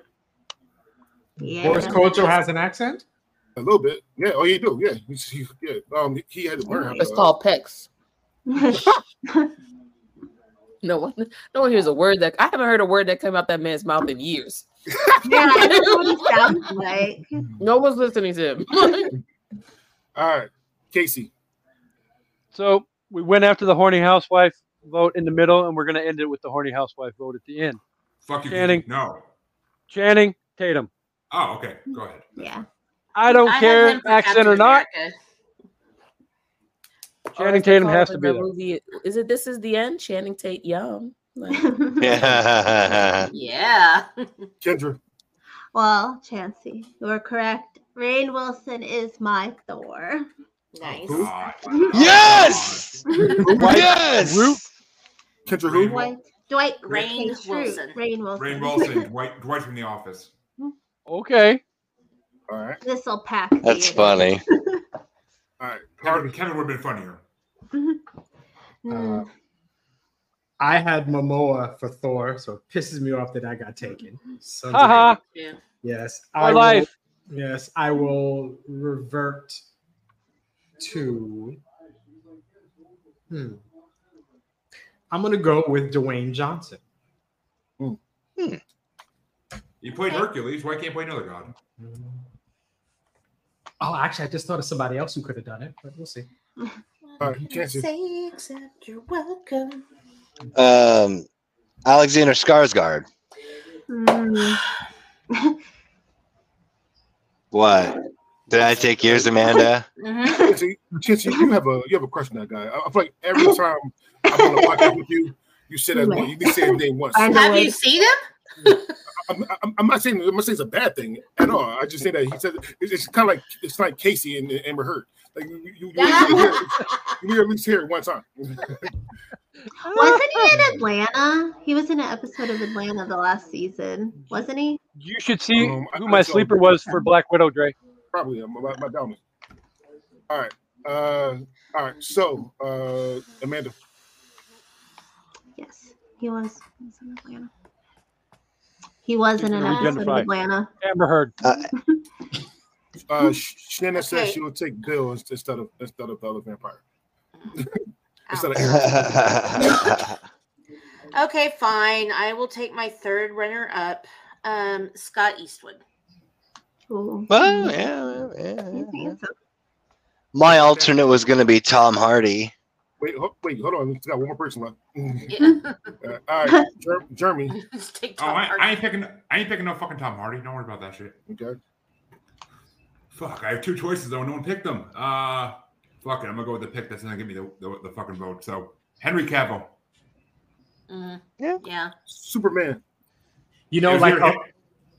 Yeah. Boris Kodjoe has an accent. A little bit, yeah. Oh, you do, yeah. He's- he, yeah. Um, he had to learn. how to, It's uh, called pecs. No one, no one hears a word that I haven't heard a word that came out that man's mouth in years. yeah, that's what he sounds like. No one's listening to him. All right, Casey. So we went after the horny housewife vote in the middle, and we're going to end it with the horny housewife vote at the end. Fuck you, Channing. No. Channing Tatum. Oh, okay. Go ahead. Yeah. I don't I care accent or not. Channing Tatum has to be there. Movie, is it This Is the End? Channing Tate Young. Like, Yeah. Yeah. Kendra. well, Chancey, you're correct. Rainn Wilson is my Thor. Nice. Who? God. Yes! Yes! Root. Kendra who? Dwight, Dwight Rainn Schrute. Wilson. Rainn Wilson. Rainn Wilson, Dwight, Dwight from The Office. Okay. All right, this will pack. That's theater. funny. all right. Kevin, Kevin would have been funnier. Mm. Uh, I had Momoa for Thor, so it pisses me off that I got taken. Sons of Haha. Yeah. Yes, My will- life. Yes, I will revert to. Hmm. I'm gonna go with Dwayne Johnson. He played Hercules. Why can't he play another god? Oh, actually, I just thought of somebody else who could have done it, but we'll see. All right, Chancey. Say except you're welcome. Um, Alexander Skarsgård. Mm. What? Did I take yours, Amanda? hmm Chancey, Chancey, you have a you have a crush on that guy. I, I feel like every time I'm on a podcast with you, you say that one. You didn't say his name once. Have you seen him? I'm, I'm, I'm not saying I'm not saying it's a bad thing at all. I just say that he said it's, it's kind of like it's like Casey and and Amber Heard. Like you, you, you, you, hear, you need at least hear it one time. Wasn't he in Atlanta? He was in an episode of Atlanta the last season, wasn't he? You should see Um, who I my saw- sleeper was for Black Widow, Dre. Probably uh, my, my down. All right, uh, all right. So uh, Amanda, Yes, he was. He was in Atlanta. He was in an episode of identify. Atlanta. Amber Heard. uh, Sh- Shannon said Okay. she would take Bill instead of instead of the other vampire. Instead of Okay, fine. I will take my third runner up, um, Scott Eastwood. Ooh. well, yeah, yeah, yeah, yeah. My alternate was going to be Tom Hardy. Wait, ho- wait, hold on. We got one more person left. Yeah. Uh, all right, Jer- Jeremy. Just take Oh, I, Hardy. I ain't picking. I ain't picking no fucking Tom Hardy. Don't worry about that shit. Okay. Fuck, I have two choices though. No one picked them. Uh, fuck it. I'm gonna go with the pick that's gonna give me the, the, the fucking vote. So Henry Cavill. Mm, Yeah. yeah. Superman. You know, was, like either, a,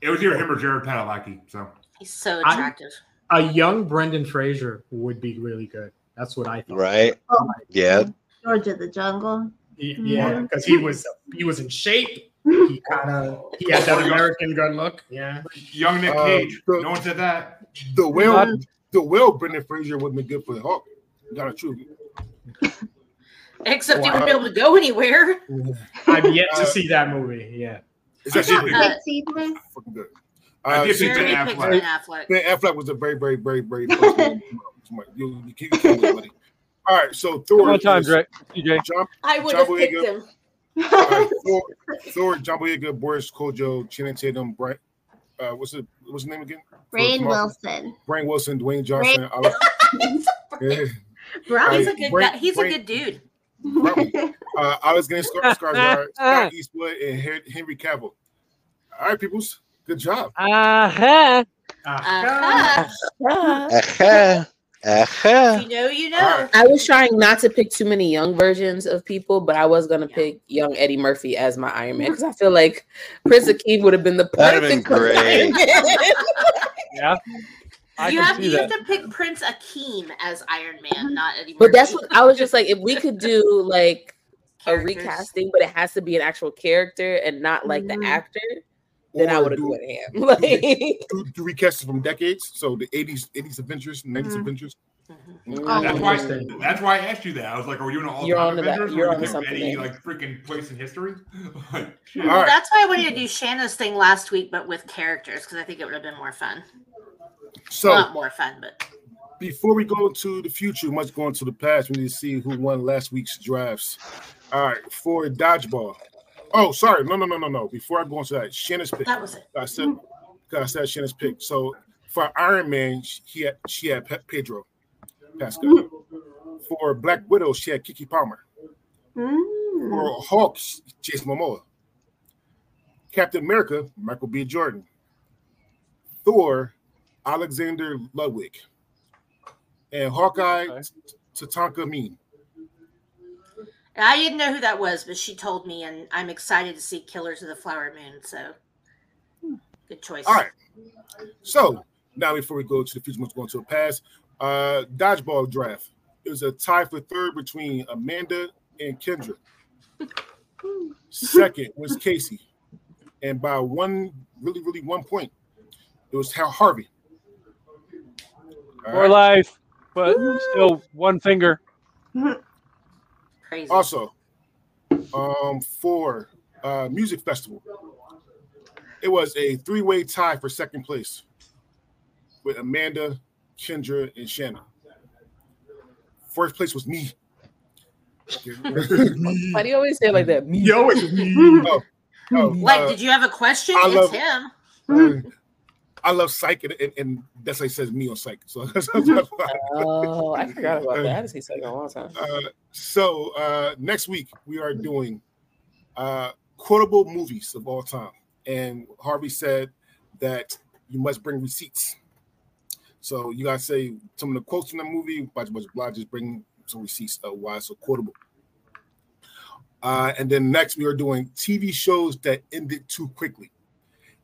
it was either him or Jared Padalecki. So He's so attractive. a young Brendan Fraser would be really good. That's what I thought. Right? Oh, Yeah. George of the Jungle. Yeah, because he was he was in shape. He kind of he had that American gun look. Yeah. young Nick Uh, Cage. the- no one said that. The will, Not- the will, Brendan Fraser would have been good for the Hulk. Got a true. Except he Wow. wouldn't be able to go anywhere. I've yet to Uh, see that movie. Yeah. Is I that did shit think- Uh, Good season. I Uh, did see, think Jeremy Ben picked Affleck. Ben Affleck. Ben Affleck was a very, very, very, very. first one. you, you can't, you can't buddy. All right, so Thor. One time, is- Drake. TJ. John, I would John have Boyega. picked him. all right, Thor, Thor, John Boyega, Boris Kodjoe, Channing Tatum, Brian. Uh, what's the what's his name again? Rainn Marvel. Wilson. Brian Wilson, Dwayne Johnson. Alex, yeah, Right. He's a good Frank- guy. He's a good dude. Probably. uh, Alex Guinness, Scar- Skarsgård, Scott Eastwood, and Henry Cavill. All right, peoples, good job. Uh-huh. Uh-huh. Ah. Aha. Aha. You know, you know. I was trying not to pick too many young versions of people, but I was gonna pick young Eddie Murphy as my Iron Man because I feel like Prince Akeem would have been the That'd have been perfect Iron great. Yeah. I you have you that. have to pick Prince Akeem as Iron Man, not Eddie Murphy. but that's what I was just like, if we could do like a recasting, but it has to be an actual character and not like the Mhm. actor, then I would have do- went him. Like, do, do recast it from decades. So the 80s, 80s adventures, 90s Mhm. Avengers. Mhm. Oh, That's why. That's why I asked you that. I was like, "Are you in all You're time onto that- Avengers? you're or we onto something any there. like freaking place in history?" like, Well, right. that's why I wanted to do Shanna's thing last week, but with characters, because I think it would have been more fun. So Not more fun, but before we go into the future, we must go into the past. We need to see who won last week's drafts. All right, for dodgeball. Oh, sorry. No, no, no, no, no. Before I go into that, Shannon's pick. that was it. I said, I said Shannon's pick. So for Iron Man, he had she had Pe- Pedro Pascal. For Black Widow, she had Keke Palmer. Mm. For Hulk, Jason Momoa. Captain America, Michael B. Jordan. Thor, Alexander Ludwig. And Hawkeye, Okay. Tatanka Means. And I didn't know who that was, but she told me, and I'm excited to see Killers of the Flower Moon. So, good choice. All right. So now before we go to the future, let's go into the past. Uh dodgeball draft. It was a tie for third between Amanda and Kendra. Second was Casey. And by one, really, really one point, it was Har- Harvey. All More right. life, but still one finger. Crazy. Also, um, for uh, music festival, it was a three-way tie for second place with Amanda, Kendra, and Shannon. First place was me. why do you always say it like that? Me. Yo, it's me. Oh, like, uh, did you have a question? I it's love- him. uh, I love Psych, and, and, and that's says me on Psych. So. Oh, I forgot about that. I haven't seen second in a long time. Uh, so uh, next week we are doing uh, quotable movies of all time, and Harvey said that you must bring receipts. So you gotta say some of the quotes from the movie, but blah, just bring some receipts of why it's so quotable. Uh, and then next we are doing TV shows that ended too quickly.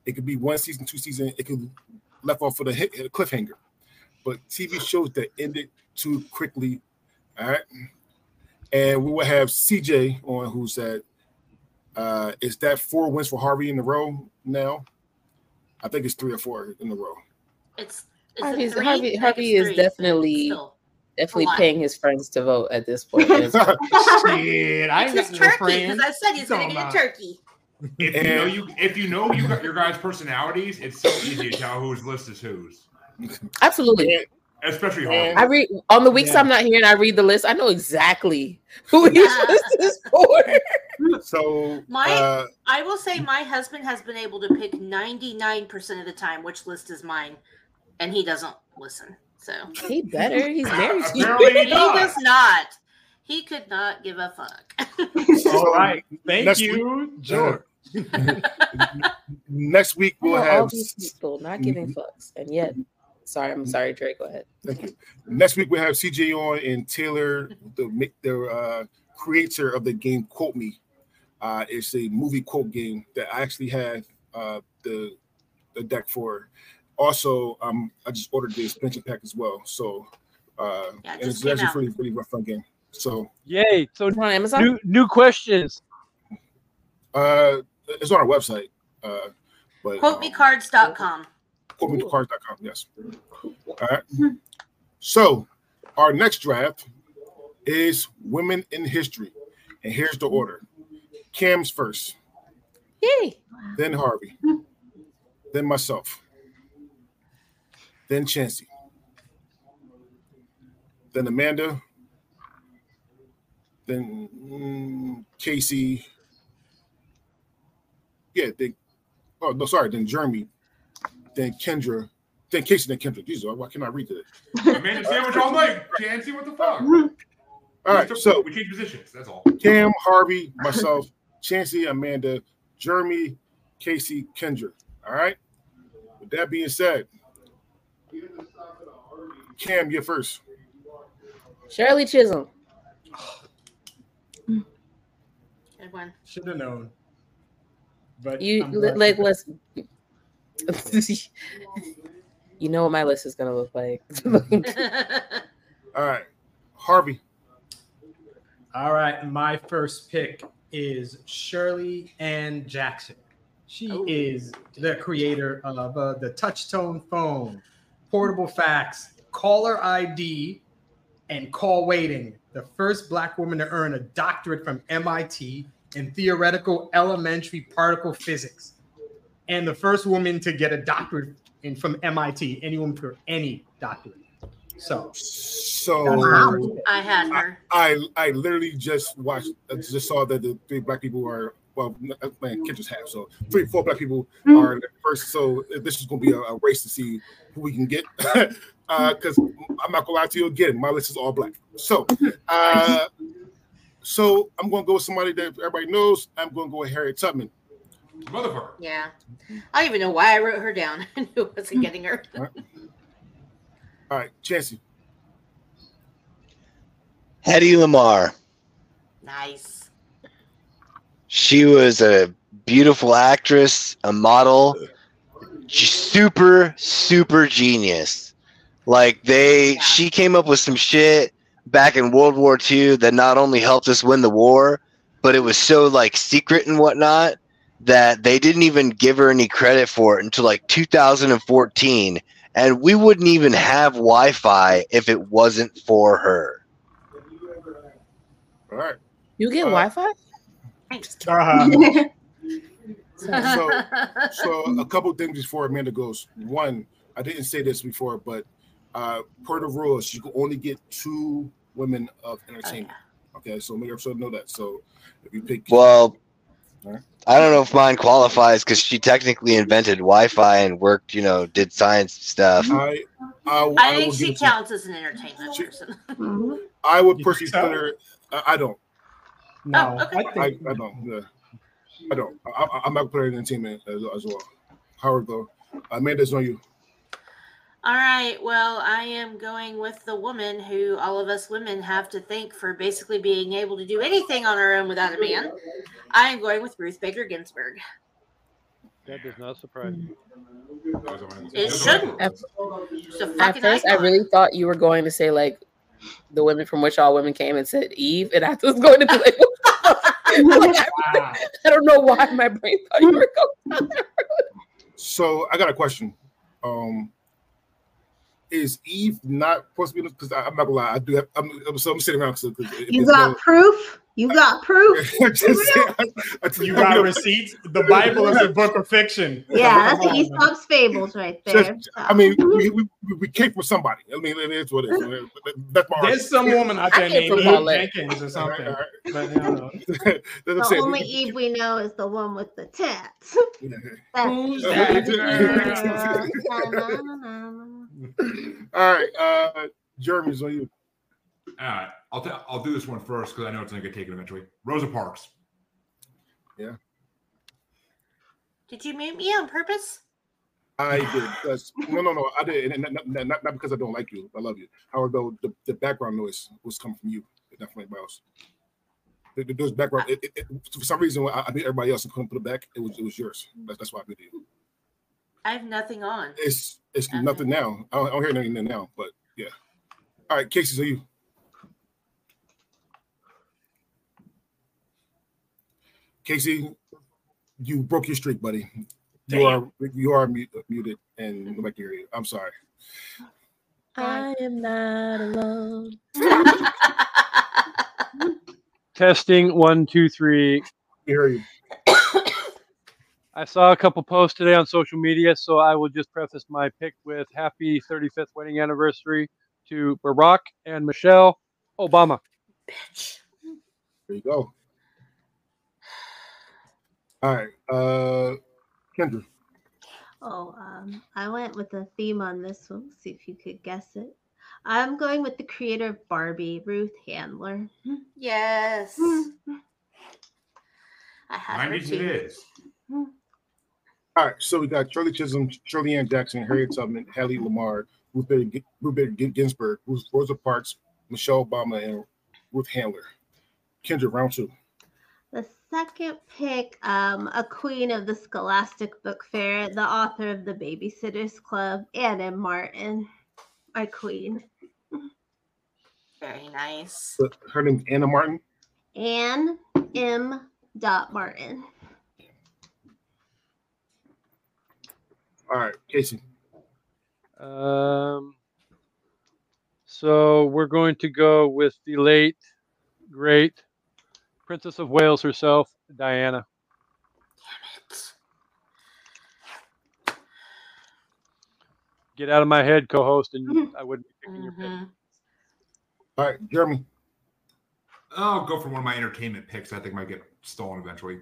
It could be one season, two season. It could left off with a hit, a cliffhanger. But TV shows that ended too quickly. All right. And we will have CJ on who said, uh, is that four wins for Harvey in a row now? I think it's three or four in a row. It's, it's Harvey's- three? Harvey- Harvey is three, definitely- still. Definitely paying his friends to vote at this point. It's- Shit, I ain't got no turkey friends. because I said he's going to get a turkey. If you know you, if you know you got your guys' personalities, it's so easy to tell whose list is whose. Absolutely. And, Especially And- I read on the weeks Yeah. I'm not here and I read the list. I know exactly who each Yeah. list is for. so My- uh, I will say my husband has been able to pick 99% of the time which list is mine, and he doesn't listen. So He better. He's married to you. Apparently he does not. He could not give a fuck. All right. Thank Next you, George. next week we'll know all have these people not giving fucks, and yet Sorry, I'm sorry, Trey. Go ahead. Thank you. Next week we have CJ on and Taylor, the the uh, creator of the game Quote Me. Uh, it's a movie quote game that I actually have uh, the the deck for. Also, um, I just ordered the expansion pack as well. So, uh, Yeah, it and it's actually out. pretty pretty rough fun game. So, Yay! So on Amazon. new new questions. uh, it's on our website. Uh, but um, QuoteMeCards.com. quotemecards.com. Yes. All right. So our next draft is women in history, and here's the order: Cam's first, Yay! then Harvey, then myself, then Chancey, then Amanda, then mm, Casey. Yeah, then oh no, sorry, then Jeremy, then Kendra, then Casey, then Kendra. Jesus, why can I read that? I made a sandwich all night. Can't see what the fuck. All right, so we changed positions. That's all. Cam, Harvey, myself, Chancey, Amanda, Jeremy, Casey, Kendra. All right. With that being said, Cam, you're first. Shirley Chisholm. Good one. Should have known. But You I'm li- glad like you- let's. you know what my list is gonna look like. All right, Harvey. All right, my first pick is Shirley Ann Jackson. She Oh. is the creator of uh, the touchtone phone, portable fax, caller ID, and call waiting. The first Black woman to earn a doctorate from MIT in theoretical elementary particle physics, and the first woman to get a doctorate in from MIT. any woman for any doctorate. So So that's my first pick. I had her. I I literally just watched, I just saw that the three black people are well, n- man, Kendra's half. So three, four black people are the first. So this is going to be a, a race to see who we can get. Uh, because I'm not gonna lie to you again, my list is all black. So, uh, so I'm going to go with somebody that everybody knows. I'm going to go with Harriet Tubman. Motherfucker. Yeah. I don't even know why I wrote her down. I knew I wasn't getting her. All right, Chancey. Hedy Lamarr. Nice. She was a beautiful actress, a model, g- super, super genius. Like they, Yeah. she came up with some shit back in World War II that not only helped us win the war, but it was so like secret and whatnot that they didn't even give her any credit for it until like 2014, and we wouldn't even have Wi-Fi if it wasn't for her. All right. you get Uh, Wi-Fi? Thanks. Uh-huh. So, so a couple things before Amanda goes. One, I didn't say this before, but uh, per the rules, you can only get two women of Oh, entertainment. Okay, so make sure to know that. So if you pick, Well, Alright. I don't know if mine qualifies because she technically invented Wi-Fi and worked, you know, did science stuff. I, I, I, I think will she give it to- counts as an entertainment She- person. Mhm. I would personally think so? put her. I, I don't. No, Oh, okay. I I, think I don't. Yeah. I don't. I, I, I'm not gonna put her in entertainment as, as well. Howard though, Amanda's on you. All right. Well, I am going with the woman who all of us women have to thank for basically being able to do anything on our own without a man. I am going with Ruth Bader Ginsburg. That does not surprise me. It shouldn't. At, She's a at fucking first, I really thought you were going to say like the women from which all women came and said Eve, and I was going to be like, like, I, wow. I don't know why my brain thought you were going down there. So I got a question. Um, is Eve not supposed to be? Because I'm not gonna lie, I do. Have, I'm, I'm so I'm sitting around because You got proof? You got proof? just saying, I, I, You got receipts. The Bible is a book of fiction. Yeah, that's Come on. Aesop's fables right there. Just- I mean, we, we, we- we came from somebody. I mean, it is what it is. That's my. There's some woman out I there came named from Eve Paulette. Jenkins or something. All right, But you know, all right. That's what I'm the saying. only We- Eve we know is the one with the tats. Who's that? All right, uh, Jeremy's on you. All right, I'll t- I'll do this one first because I know it's gonna get taken eventually. Rosa Parks. Yeah. Did you mute me on purpose? I did because no, no, no. I did, and not, not, not, not because I don't like you. I love you. However, though the, the background noise was coming from you, not from anybody else. The, the, those background, it, it, it, for some reason, I, I beat everybody else and couldn't put it back. It was it was yours. That's, that's why I did it. I have nothing on. It's it's Okay. nothing now. I don't, I don't hear anything now, but yeah. All right, Casey, so you. Casey, you broke your streak, buddy. You are you are mute, muted and go back to your I'm sorry. I am not alone. Testing one, two, three. We hear you. I saw a couple posts today on social media, so I will just preface my pick with happy 35th wedding anniversary to Barack and Michelle Obama. There you go. All right, uh, Kendra. Oh, um, I went with a theme on this one. See if you could guess it. I'm going with the creator of Barbie, Ruth Handler. yes. I have her 90s it too. is. All right, so we got Shirley Chisholm, Shirley Ann Jackson, Harriet Tubman, Hallie Lamarr, Ruth Bader, Ruth Bader Ginsburg, Ruth, Rosa Parks, Michelle Obama, and Ruth Handler. Kendra, round two. The second pick, um, a queen of the Scholastic Book Fair, the author of the Babysitters Club, Anna Martin, my queen. Very nice. But Her name's Anna Martin. Anne M. Dot Martin. All right, Casey. Um, so we're going to go with the late, great Princess of Wales herself, Diana. Damn it. Get out of my head, co-host, and I wouldn't be picking your pick. All right, Jeremy. I'll go for one of my entertainment picks. I think might get stolen eventually.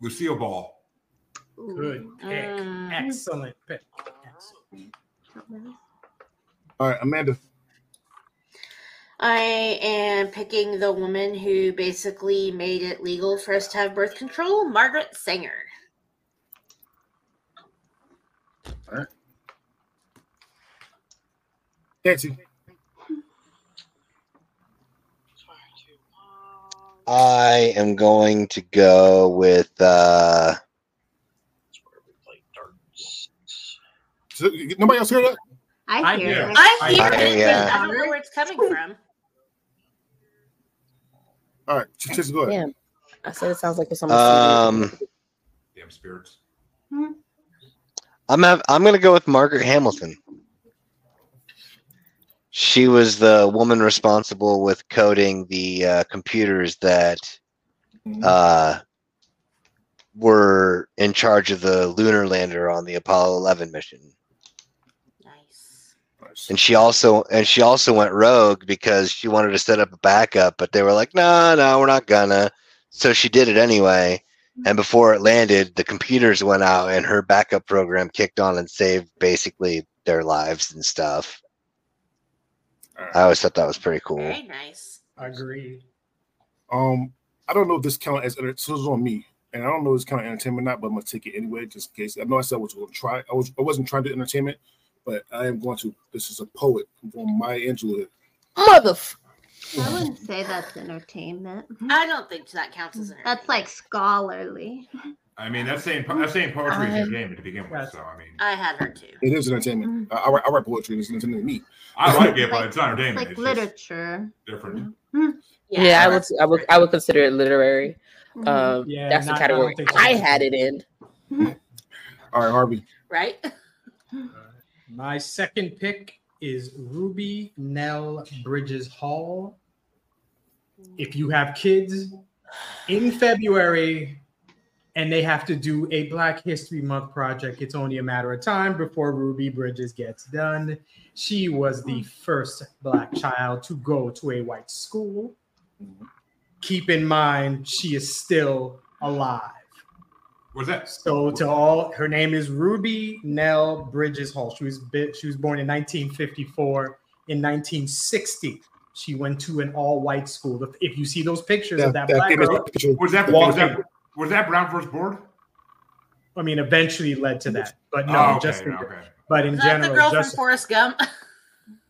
Lucille Ball. Good pick. Mm. Excellent pick. Excellent. All right, Amanda. I am picking the woman who basically made it legal for us to have birth control, Margaret Sanger. Nancy. I am going to go with uh nobody else hear that? I I hear hear it. I I- hear I- it, yeah. I don't know where it's coming from. All right, just go ahead. Damn. I said it sounds like it's on my um Damn spirits. I'm have, I'm gonna go with Margaret Hamilton. She was the woman responsible with coding the uh, computers that uh, were in charge of the lunar lander on the Apollo 11 mission. Nice. Nice. And she also and she also went rogue because she wanted to set up a backup, but they were like, "No, no, we're not gonna." So she did it anyway. And before it landed, the computers went out, and her backup program kicked on and saved basically their lives and stuff. All I always thought that was pretty cool. Very nice. Agreed. Um, I don't know if this count as enter- so this is on me, and I don't know if it's kind of entertainment or not, but I'm gonna take it anyway, just in case. I know I said I was gonna try. I was I wasn't trying to entertainment, but I am going to. This is a poet from Maya Angelou. Mother. I wouldn't say that's entertainment. I don't think that counts as an That's like scholarly. I mean, that's saying that's saying poetry is I- entertainment to begin with. So I mean, I had her too. It is entertainment. I, I, write, I write poetry. It's entertainment to me. I like it, but Like- it's not It's entertainment. like It's literature. different. Yeah, I would. I would. I would consider it literary. Mhm. Um, Yeah, that's the not- I don't category think so. I had it in. All right, Harvey. Right? My second pick is Ruby Nell Bridges Hall. If you have kids in February and they have to do a Black History Month project, it's only a matter of time before Ruby Bridges gets done. She was the first Black child to go to a white school. Mm-hmm. Keep in mind, she is still alive. What's that? So to all, her name is Ruby Nell Bridges Hall. She was bi- she was born in 1954. In 1960, she went to an all-white school. If you see those pictures of that, black girl. Was that was that was that Brown first board? I mean, eventually led to that. But no, oh, okay, just in, okay. but in Is that the general, girl just from Forrest Gump?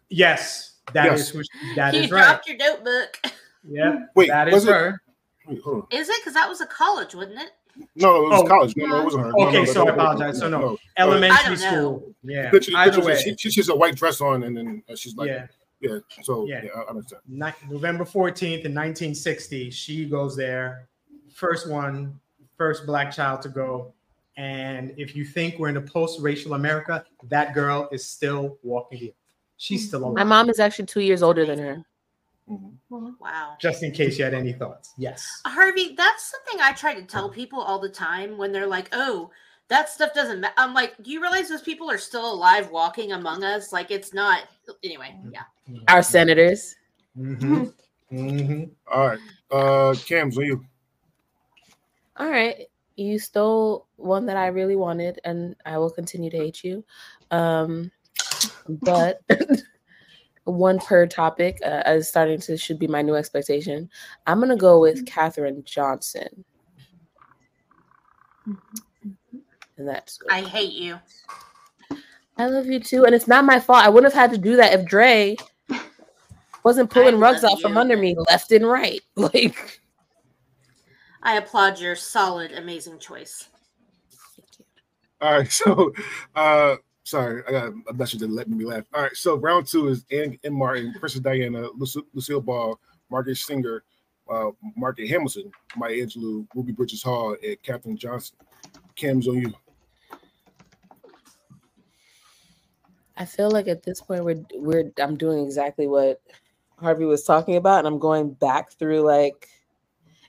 yes, that is Yes. who she- that you is right. dropped your notebook. Yeah, Wait, that was is it? Wait. Is it? Because that was a college, wasn't it? No, it was Oh. college. No, no, it wasn't her. Okay, no, no, so I apologize. So no, I elementary don't school. Yeah. Picture, Either picture, way, she, she, she has a white dress on, and then uh, she's like, yeah. yeah. so Yeah. yeah, I I understand. Ni- November 14th in 1960, she goes there. First one, first black child to go. And if you think we're in a post-racial America, that girl is still walking the earth. She's still alive. My mom is actually two years older than her. Mhm. Wow. Just in case you had any thoughts. Yes. Harvey, that's something I try to tell people all the time when they're like, "Oh, that stuff doesn't." Ma-. I'm like, "Do you realize those people are still alive, walking among us? Like, it's not." Anyway, yeah. Our senators. hmm hmm All right, uh, Cam's on you. All right. You stole one that I really wanted, and I will continue to hate you. Um, but one per topic uh, is starting to should be my new expectation. I'm gonna go with Katherine Johnson, and that's I hate you. I love you too, and it's not my fault. I wouldn't have had to do that if Dre wasn't pulling rugs love out from under me left and right. Like, I applaud your solid, amazing choice. All right, so uh sorry, I got a message that let me laugh. All right, so round two is Ann, Ann Martin, Princess Diana, Lucille, Lucille Ball, Margaret Sanger, uh, Margaret Hamilton, Maya Angelou, Ruby Bridges Hall, and Katherine Johnson. Cam's on you. I feel like at this point we're we're I'm doing exactly what Harvey was talking about, and I'm going back through like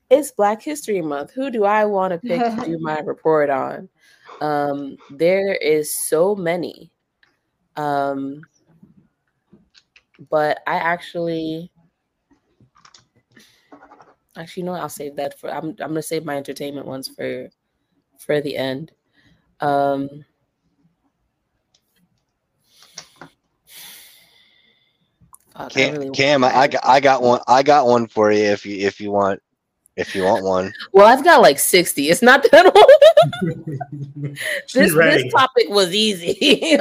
it's Black History Month. Who do I want to pick to do my report on? Um, there is so many. Um, but I actually actually know I'll save that for I'm I'm gonna save my entertainment ones for for the end. Um fuck, I Cam, really- Cam I, I got I got one I got one for you if you if you want if you want one. Well, I've got like 60. It's not that old. This ready. this topic was easy.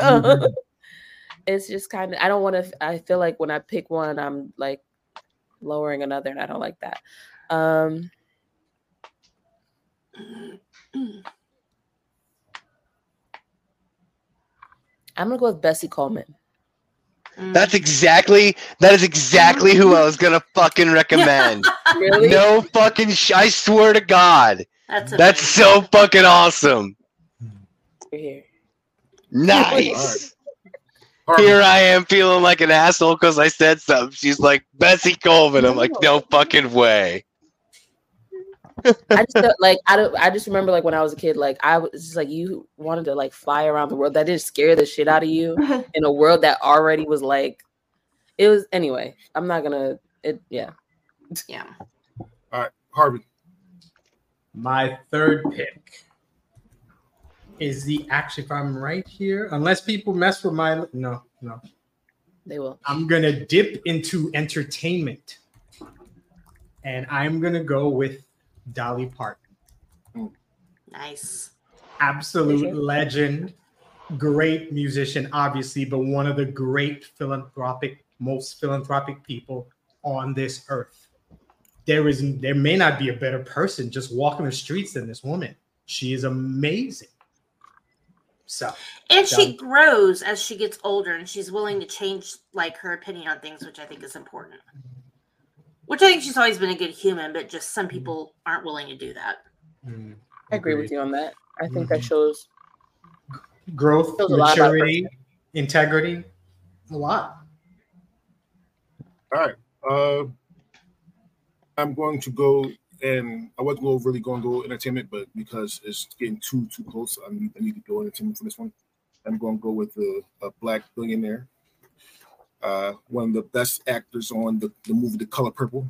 it's just kind of I don't want to I feel like when I pick one I'm like lowering another and I don't like that. Um I'm gonna go with Bessie Coleman. Mm. That's exactly that is exactly who I was gonna fucking recommend. Really? no fucking sh- I swear to God. That's That's so fucking awesome. We're here. Nice. Harvey. Here I am feeling like an asshole because I said something. She's like Bessie Colvin. I'm like, no fucking way. I just felt like I don't I just remember like when I was a kid, like I was just like you wanted to like fly around the world. That didn't scare the shit out of you in a world that already was like it was anyway. I'm not gonna it yeah. yeah. All right, Harvey. My third pick is the actually, if I'm right here, unless people mess with my no, no, They will. I'm gonna dip into entertainment, and I'm gonna go with Dolly Parton, mm. Nice. absolute Sure. legend, great musician, obviously, but one of the great philanthropic, most philanthropic people on this earth. There is, there may not be a better person just walking the streets than this woman. She is amazing. So. And she Done. grows as she gets older and she's willing to change like her opinion on things, which I think is important. Which I think she's always been a good human, but just some people aren't willing to do that. mm, I agree with you on that. I think that shows Growth, Shows a lot about a maturity, integrity, a lot. All right. Uh, I'm going to go, and I wasn't going really going to go entertainment, but because it's getting too too close, I need, I need to go entertainment for this one. I'm going to go with the a black billionaire, uh, one of the best actors on the, the movie The Color Purple.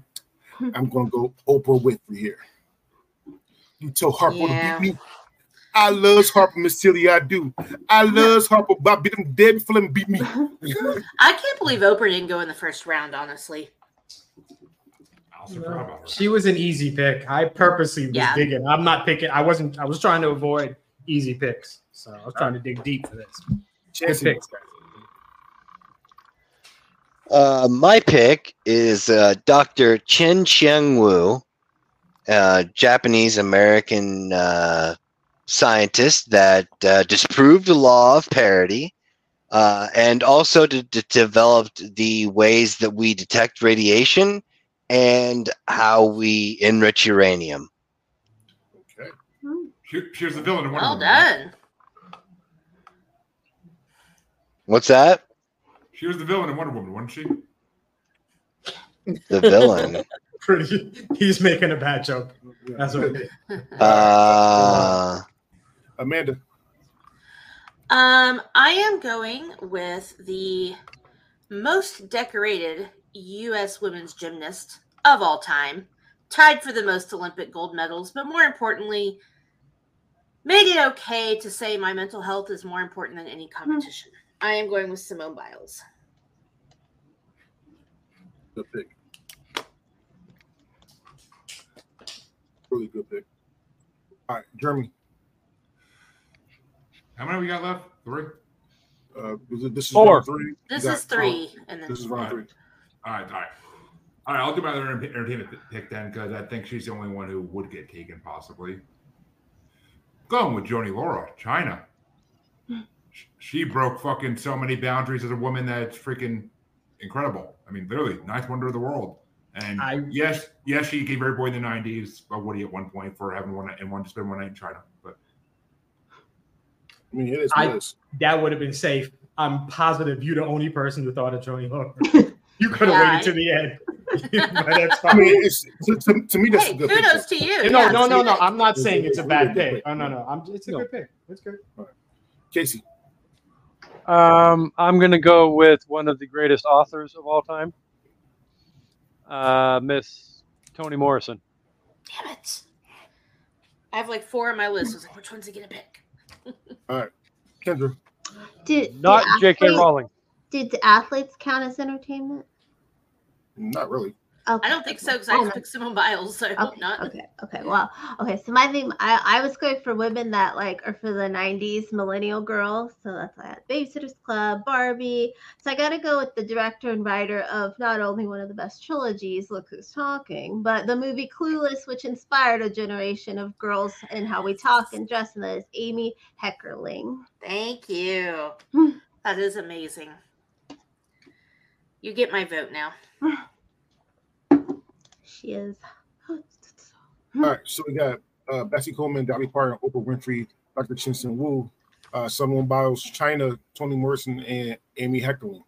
I'm going to go Oprah Winfrey here. You tell Harpo Yeah. to beat me. I loves Harpo, Miss Tilly. I do. I loves Harpo, but I beat him dead before him beat me. I can't believe Oprah didn't go in the first round, honestly. I was surprised about her. She was an easy pick. I purposely was Yeah. digging. I'm not picking. I wasn't. I was trying to avoid easy picks. So I was trying to dig deep for this. Good picks, guys. Uh, my pick is uh, Dr. Chien-Shiung Wu, uh, Japanese American uh, scientist that uh, disproved the law of parity uh, and also to, to developed the ways that we detect radiation and how we enrich uranium. Okay. She, she the villain Well done. What's that? She was the villain in Wonder Woman, wasn't she? The villain. Pretty. He's making a bad joke. That's okay. Uh, Amanda. Um, I am going with the most decorated U.S. women's gymnast of all time, tied for the most Olympic gold medals, but more importantly, made it okay to say my mental health is more important than any competition. I am going with Simone Biles. Good pick. Really good pick. All right, Jeremy. How many we got left? Three. Uh, this is- Four. three. This got- is three, and then This is round three. All right, all right. All right, I'll do my other entertainment pick then because I think she's the only one who would get taken, possibly. Going with Joanie Laurer, Chyna. She broke fucking so many boundaries as a woman that's freaking incredible. I mean, literally, ninth wonder of the world. And I- yes, yes, she gave every boy in the '90s a Woody at one point for having one and one to spend one night in China. But I mean, it is. I- It is. That would have been safe. I'm positive you're the only person who thought of Joanie Laurer. You could have Yeah, waited to the end. but that's I fine. mean, it's to, to, to me that's hey, a good pick. kudos to you. no, Yeah, no, no, no. I'm not It's saying a- it's a bad really good pick. pick. Oh no, no. I'm, it's a No. good pick. It's good. Casey. Um, I'm gonna go with one of the greatest authors of all time, uh, Miss Toni Morrison. Damn it. I have like four on my list. I was like, which one's he gonna pick? All right. Kendra. Did, Not did J.K. athletes- Rowling. Did the athletes count as entertainment? Not really. Okay. I don't think so because I Oh, just picked Simone Biles, so I hope Okay, not. okay, okay. Well, okay. So my thing, I, I was going for women that like are for the '90s millennial girls. So that's why I had Babysitters Club, Barbie. So I got to go with the director and writer of not only one of the best trilogies, Look Who's Talking, but the movie Clueless, which inspired a generation of girls in how we talk and dress, and that is Amy Heckerling. Thank you. Hmm. that is amazing. You get my vote now. She is. All right, so we got uh, Bessie Coleman, Dolly Parton, Oprah Winfrey, Dr. Chin Wu, uh, Simone Biles, Chyna, Toni Morrison, and Amy Heckerling.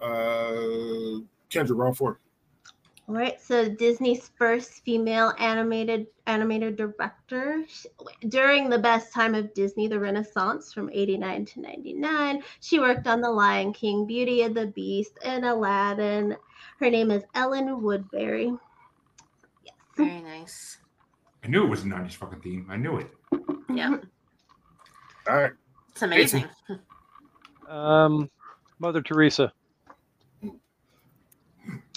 Uh, Kendra, round four. All right, so Disney's first female animated animated director during the best time of Disney, the Renaissance from 89 to 99. She worked on The Lion King, Beauty and the Beast, and Aladdin. Her name is Ellen Woodbury. Yes. Very nice. I knew it was a '90s fucking theme. I knew it. Yeah, All right, it's amazing. Um, Mother Teresa.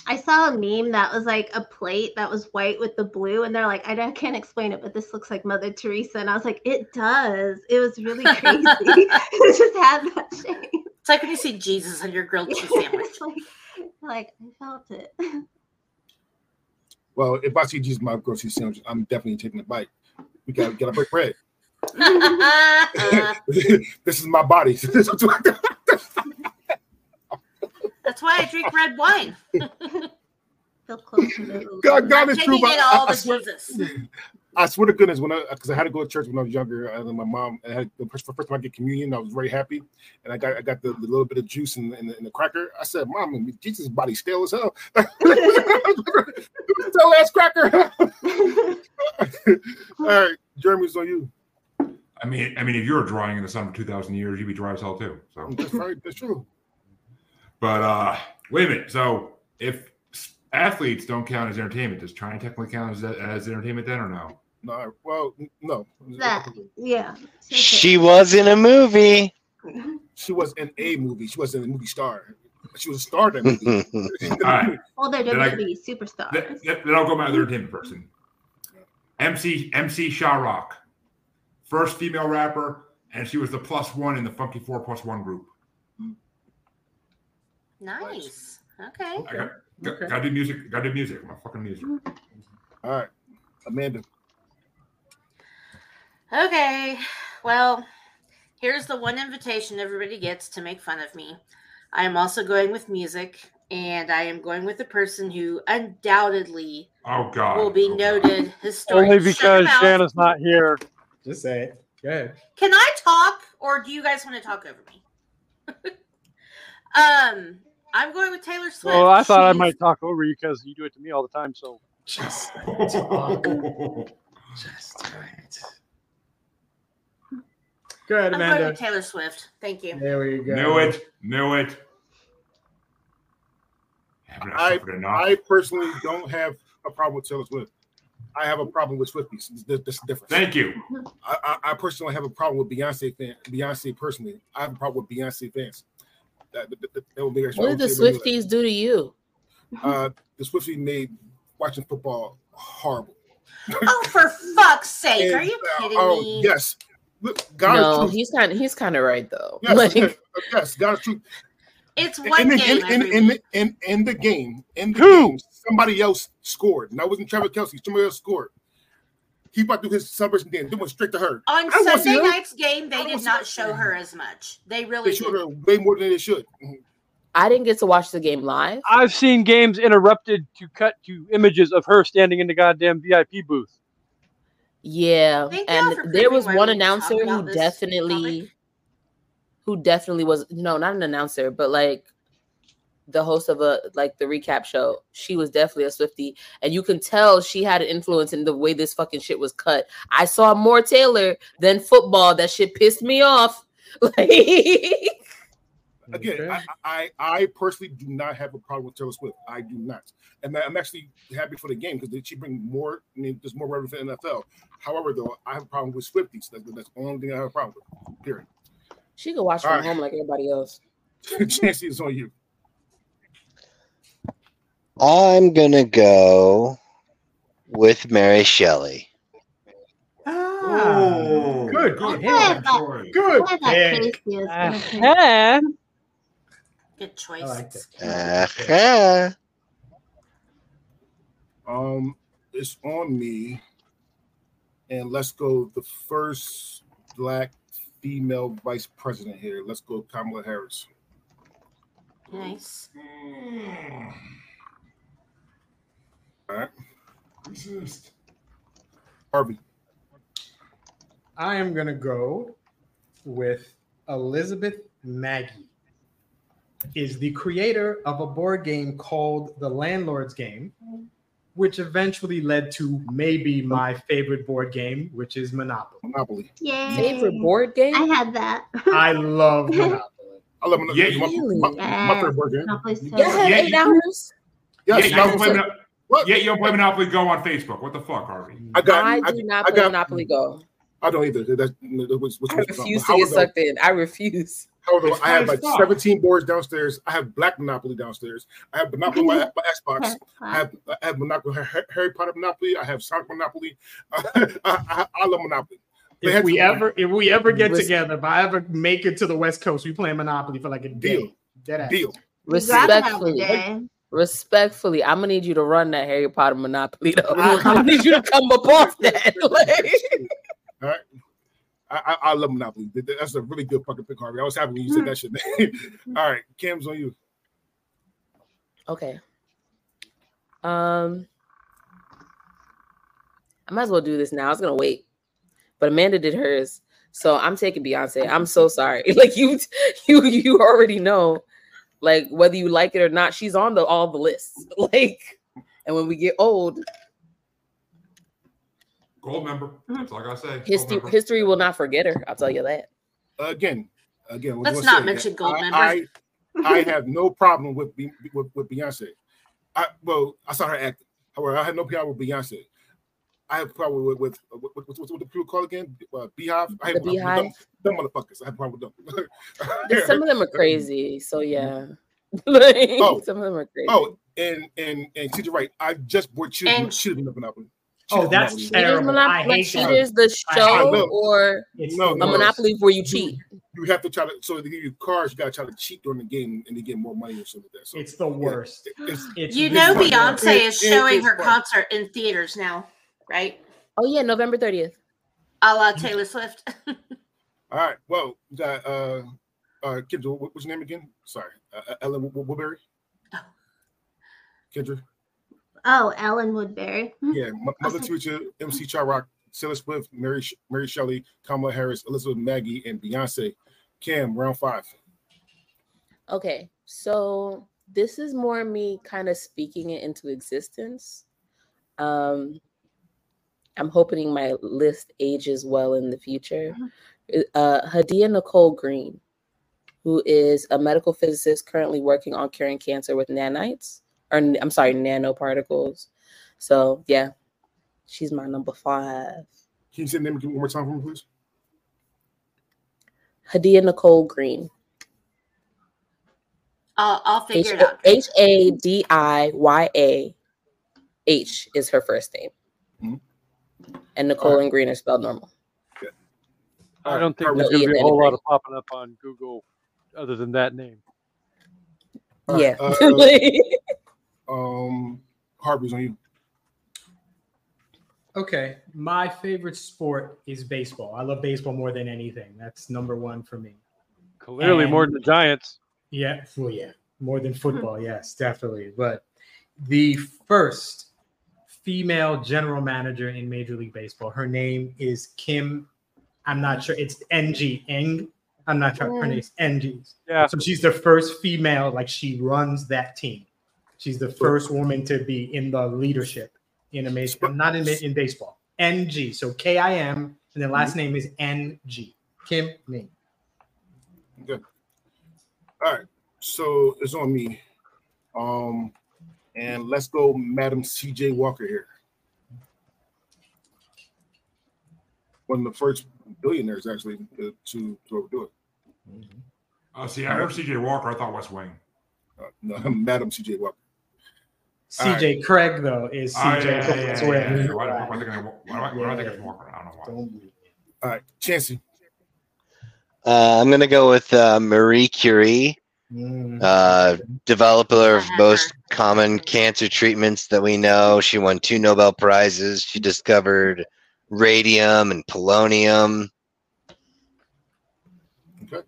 I saw a meme that was like a plate that was white with the blue, and they're like, I don't- can't explain it, but this looks like Mother Teresa. And I was like, it does. It was really crazy. it just had that shape. It's like when you see Jesus on your grilled cheese sandwich. Like, like I felt it. Well, if I see Jesus my grocery sandwich, I'm definitely taking a bite. We gotta got to break bread. this is my body. That's why I drink red wine. Feel close to the God, God I'm is true. but all I, I swear, Jesus. I swear to goodness, when I because I had to go to church when I was younger, and my mom I had the first, first time I get communion, I was very happy, and I got I got the, the little bit of juice in, the- in, the, in the cracker. I said, "Mom, Jesus' body stale as hell." Tell last cracker. All right, Jeremy's on you. I mean, I mean, if you're drawing in the sun for 2,000 years, you'd be dry as hell too. So, That's right. That's true. but uh wait a minute. So, if s- athletes don't count as entertainment, does Chyna technically count as, as entertainment then, or no? No, well, no. that. Yeah. She was in a movie. She was in a movie. She wasn't a movie star. She was a star in that movie. All right. Well, they're Then I- WWE superstars. Then, then I'll go my other entertainment person. MC MC Sha-Rock first female rapper, and she was the plus one in the Funky Four plus one group. Nice. Okay. I got, got, Okay. gotta do music. Gotta do music. My fucking music. All right, Amanda. Okay. Well, here's the one invitation everybody gets to make fun of me. I am also going with music, and I am going with the person who undoubtedly Oh God. will be Oh, God. noted historic. Only because mouth. Shanna's not here. Just say it. Go ahead. Can I talk, or do you guys want to talk over me? um, I'm going with Taylor Swift. Well, I thought I might talk over you because you do it to me all the time. So Just talk. Just right. Go ahead, Amanda. I'm going with Taylor Swift. Thank you. There we go. Knew it. Knew it. I I suffered enough? I personally don't have a problem with Taylor Swift. I have a problem with Swifties. That's that's the difference. Thank you. I, I, I personally have a problem with Beyonce fan. Beyonce personally, I have a problem with Beyonce fans. That, that, that, that would be What did the Swifties do to you? Uh, the Swifties made watching football horrible. Oh, for fuck's sake! Are And, you uh, kidding oh, me? yes. Look, God No, he's kind of he's kind of right though. Yes, Like, yes, yes, God is truth. It's In, one in, game in, in, every in, the, in, in the game, in the Who? game, somebody else scored. And that wasn't Trevor Kelce. Somebody else scored. He about to do his celebration dance. They went straight to her. On I see Sunday her. night's game, they did not show her as much. They really They showed did. her way more than they should. Mhm. I didn't get to watch the game live. I've seen games interrupted to cut to images of her standing in the goddamn VIP booth. Yeah, Thank and there was one we need to talk announcer who definitely, topic. who definitely was no, not an announcer, but like the host of a like the recap show. She was definitely a Swifty, and you can tell she had an influence in the way this fucking shit was cut. I saw more Taylor than football. That shit pissed me off. Like, Again, Okay. I, I I personally do not have a problem with Taylor Swift. I do not, and I'm actually happy for the game because she bring more. I mean, there's more revenue for the NFL. However, though, I have a problem with Swifties. That's, that's the only thing I have a problem with. Period. she could watch from All right. home like everybody else. Chancey is on you. I'm gonna go with Mary Shelley. Ah, Oh, good. Good. pick. Yeah, Good but- Good. I pick. Gonna pick. Uh-huh. Good choice. I. Uh-huh. Um, it's on me, and let's go. The first black female vice president here. Let's go, Kamala Harris. Nice. All right, Resist. Harvey. I am gonna go with Elizabeth Magie. Is the creator of a board game called The Landlord's Game, which eventually led to maybe my favorite board game, which is Monopoly. Monopoly. Yay. Favorite board game? I had that. I love Monopoly. I love Monopoly. Yeah, my, really? my, my favorite board game. Monopoly's so Go ahead, Yeah, eight you- hours. Yes, yeah, you I, don't play Mono- what? yeah, you don't play Monopoly Go on Facebook. What the fuck, Harvey? I got. I I, do not I play got- Monopoly Go. I don't either. That's, that was, which I refuse to get sucked in. I refuse. However, It's I have like stuff. 17 boards downstairs. I have Black Monopoly downstairs. I have Monopoly on my, my Xbox. I have I have Monopoly, Harry Potter Monopoly. I have Sonic Monopoly. I, I, I love Monopoly. If had we to- ever if we ever get Res- together, if I ever make it to the West Coast, we play Monopoly for like a day. Deal. Dead ass. deal. You gotta have Respectfully, day. Respectfully, I'm gonna need you to run that Harry Potter Monopoly though. I- I'm gonna need you to come up off that. Like, All right. I, I, I love Monopoly. That's a really good fucking pick, Harvey. I was happy when you said that shit. All right, Cam's on you. okay. Um, I might as well do this now. I was gonna wait, but Amanda did hers, so I'm taking Beyonce. I'm so sorry. Like you, you, you already know, like whether you like it or not, she's on the all the lists. Like, and when we get old, Gold member. Mm-hmm. That's all I say. History member. history will not forget her. I'll tell you that. Again, again. what Let's not say? mention gold I, members. I, I have no problem with, Be- with with Beyonce. I well, I saw her act. However, I had no problem with Beyonce. I have a problem with with with, with, with, what the people call again? Uh, BeyHive. I have The a problem with BeyHive? Them, them motherfuckers. I have a problem with them. There's- Some of them are crazy, so yeah. like, Oh. some of them are crazy. Oh, and and and TJ Wright, I just bought should And- should have been up Monopoly. Oh, that's Monopoly. Cheaters terrible. I Monopoly, hate that. Cheaters, the show, know. or It's No, the a no. Monopoly where you cheat. You have to try to so they give you cards. You got to try to cheat during the game and to get more money or something like that. So It's the worst. it's, It's You really know Beyonce is it showing is her fun. concert in theaters now, right? Oh yeah, November thirtieth. A la Taylor Swift. all right. Well, we got uh, uh, Kendra. What, what's your name again? Sorry, uh, Ellen Wo- Woodbury. Oh. Kendra. Oh, Ellen Woodbury. Yeah, Mother Teresa, MC Sha-Rock, Taylor Swift, Mary Sh- Mary Shelley, Kamala Harris, Elizabeth Magie, and Beyonce. Cam, round five. Okay, so this is more me kind of speaking it into existence. Um, I'm hoping my list ages well in the future. Uh, Hadiyah Nicole Green, who is a medical physicist currently working on curing cancer with nanites, or I'm sorry, nanoparticles. So yeah, she's my number five. Can you say the name one more time for me, please? Hadiyah Nicole Green. I'll, I'll H figure it out. H A D I Y A H is her first name. Mhm. And Nicole Alright. and Green are spelled normal. I don't think there's going to be a whole lot of popping up on Google other than that name. All right, yeah. uh, Um, Harvey's on you. Okay, my favorite sport is baseball. I love baseball more than anything. That's number one for me. Clearly, more than the Giants. Yeah, well, yeah, more than football. Yes, definitely. But the first female general manager in Major League Baseball, her name is Kim. I'm not sure. It's NG Eng. I'm not sure her name's NG. Yeah. So she's the first female. Like she runs that team. She's the first woman to be in the leadership in a major. Not in in baseball. NG. So K I M, and then last name is NG. Kim Ning. Good. All right, so it's on me. Um, and let's go, Madam C.J. Walker here. One of the first billionaires actually to to, to do it. Oh, see, I heard CJ Walker. I thought West Wing. Uh, no, Madam C.J. Walker. CJ Craig though is CJ. yeah, yeah, yeah, yeah, yeah, yeah. Why, why, why, am I thinking of- why, why, why am I thinking of Yeah. Walker? I don't know why. Don't. All right, Chancey. Uh, I'm gonna go with uh, Marie Curie. Uh, developer of most common cancer treatments that we know. She won two Nobel prizes. She discovered radium and polonium. Okay.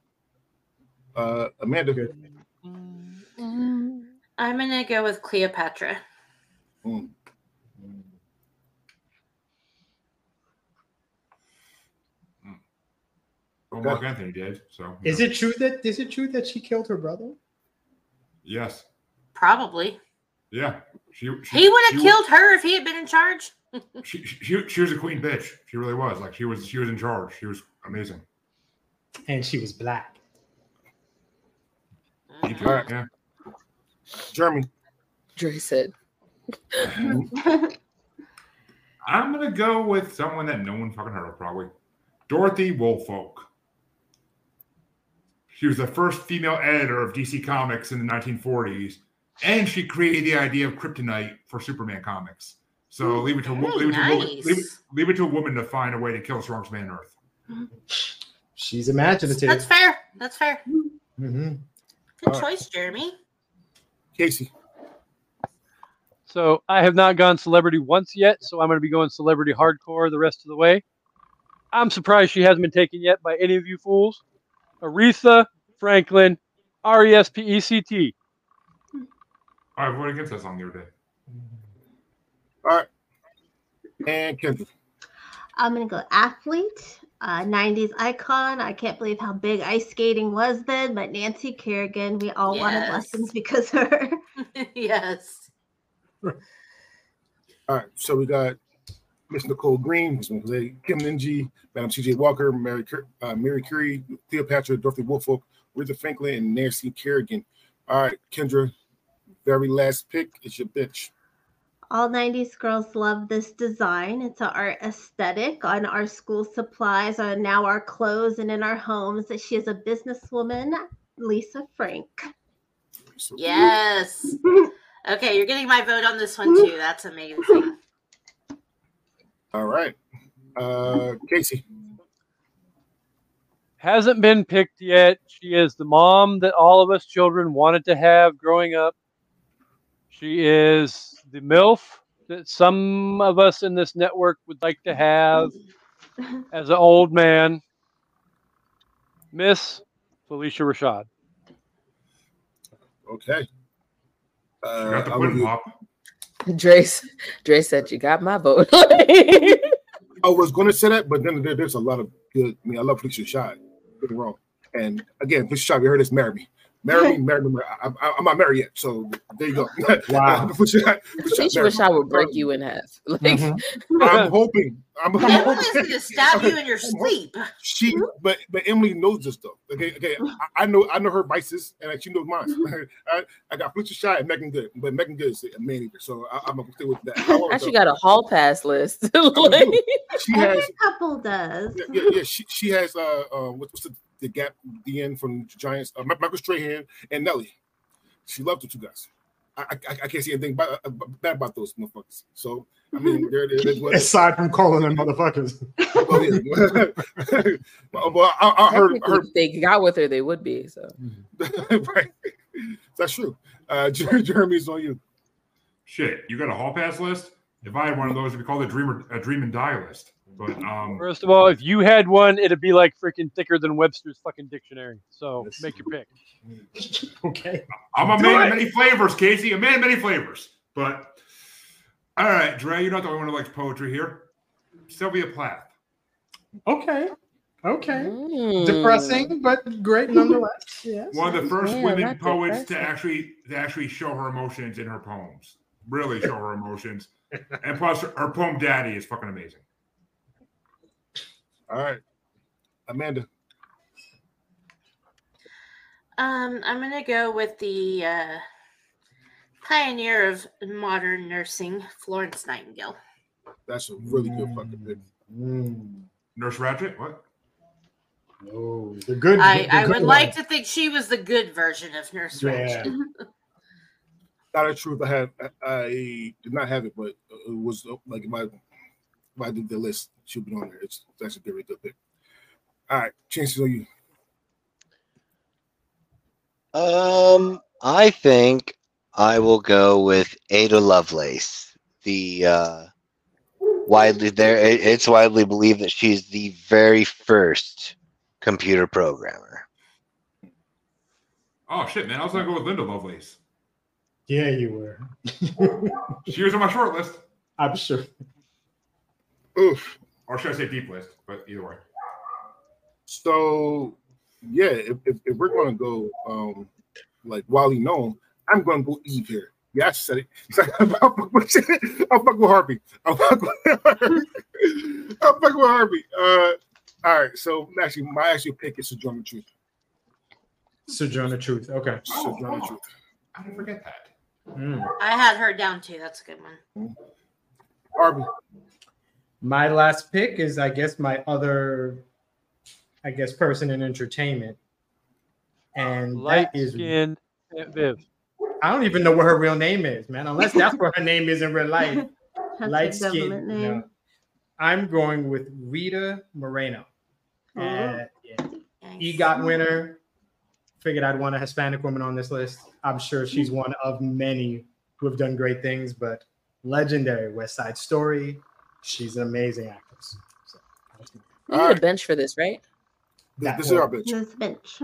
Uh, Amanda. Good. I'm gonna go with Cleopatra. Mm. Well, Mark Antony did. So you Is know. it true that is it true that she killed her brother? Yes. Probably. Yeah. She, she He would have wa- killed her if he had been in charge. She, she, she was a queen bitch. She really was. Like she was. She was in charge. She was amazing. And she was black. Me too, All right. Yeah. Jeremy. Dre said. I'm gonna go with someone that no one fucking heard of, probably. Dorothy Woolfolk. She was the first female editor of DC Comics in the 1940s, and she created the idea of kryptonite for Superman comics. So leave it to a wo- Very leave it to a woman, leave, leave it to a woman to find a way to kill the strongest man on earth. She's imaginative. That's fair. That's fair. Mhm. Good All right. choice, Jeremy. Casey. So I have not gone celebrity once yet, so I'm going to be going celebrity hardcore the rest of the way. I'm surprised she hasn't been taken yet by any of you fools. Aretha Franklin, R E S P E C T. I voted against that song the other day. All right. And Kendra. I'm gonna go athlete, uh, 90s icon. I can't believe how big ice skating was then, but Nancy Kerrigan, we all wanted lessons because of her. yes. All right. So we got Miss Nicole Green, Miss Jose Kim Ninji, Madam C.J. Walker, Mary, Cur- uh, Mary Curie, Cleopatra, Dorothy Woolfolk, Aretha Franklin, and Nancy Kerrigan. All right, Kendra. Very last pick is your bitch. All 90s girls love this design. It's an art aesthetic on our school supplies, on now our clothes, and in our homes. She is a businesswoman, Lisa Frank. Yes. Okay, you're getting my vote on this one too. That's amazing. All right. Uh, Casey. Hasn't been picked yet. She is the mom that all of us children wanted to have growing up. She is the MILF that some of us in this network would like to have as an old man. Miss Phylicia Rashad. Okay. You Uh, got the I'm pudding gonna- pop. Dre, Dre said you got my vote. I was going to say that, but then there, there's a lot of good. I mean, I love Phylicia Rashad. Get me wrong. And again, Phylicia Rashad, you heard this, marry me. Marry me, marry me. marry- I, I, I'm not married yet, so there you go. Wow. Phylicia Rashad- Phylicia Phylicia marry me. Would break you in half. Like, Mhm. I'm hoping. I'm, I'm Emily's gonna stab you in your sleep. She, but but Emily knows this stuff. Okay, okay. I, I know I know her vices, and she knows mine. I, I got Felicia Shy and Meagan Good, but Meagan Good is a man eater, so I, I'm gonna stay with that. However, actually got a hall pass list. Like, she has, Every couple does. yeah, yeah, yeah, she, she has uh, uh what's what's the, the gap the end from Giants, uh, Michael Strahan and Nelly. She loved the two guys. I, I, I can't see anything bad, uh, bad about those motherfuckers. So I mean, they're, they're, they're Aside from calling them motherfuckers. oh, yeah. well, well, I, I heard, heard if they got with her, they would be. So right. That's true. Uh, Jeremy's on you. Shit, you got a hall pass list? If I had one of those, it'd be called a dreamer a dream and die list. But um First of all, if you had one, it'd be like freaking thicker than Webster's fucking dictionary. So make your pick. okay. I'm a Do man it. of many flavors, Casey. A man of many flavors. But all right, Dre, you're not the only one who likes poetry here. Sylvia Plath. Okay. Okay. Mm. Depressing, but great nonetheless. Yes. One of the first Yeah, women not poets to actually to actually show her emotions in her poems. Really show her emotions. And plus her, her poem Daddy is fucking amazing. All right. Amanda. Um, I'm gonna go with the uh, pioneer of modern nursing, Florence Nightingale. That's a really good fucking pick. Mm. Nurse Ratched, what? Oh, the good. I, the I good would one. like to think she was the good version of Nurse Yeah. Ratched. Not a truth. I had. I did not have it, but it was like if I if I did the list, she'll be on there. It's that's a very good pick. All right, chances on you. Um, I think I will go with Ada Lovelace. The uh, widely there, it- it's widely believed that she's the very first computer programmer. Oh shit, man. I was gonna go with Linda Lovelace. Yeah, you were. She was on my short list. I'm sure. Oof. Or should I say deep list? But either way. So yeah, if, if, if we're gonna go um like Wally known, I'm gonna go Eve here. Yeah, I said it. It's like, I'll fuck with- I'm fucking with Harvey. I'll fuck with Harvey. I'm fucking with Harvey. Uh, all right. So actually, my actual pick is Sojourner Truth. Sojourner Truth. Okay. Sojourner oh. Truth. I didn't forget that. Mm. I had her down too. That's a good one. Harvey. My last pick is, I guess, my other, I guess, person in entertainment, and Light that is. skinned Aunt Viv. I don't even know what her real name is, man. Unless that's what her name is in real life. Light skin. name. No. I'm going with Rita Moreno. Oh. Uh, yeah. EGOT winner. Figured I'd want a Hispanic woman on this list. I'm sure she's one of many who have done great things, but legendary West Side Story. She's an amazing actress. So, that's me. You need Alright. a bench for this, right? This, That this is our bench. This bench.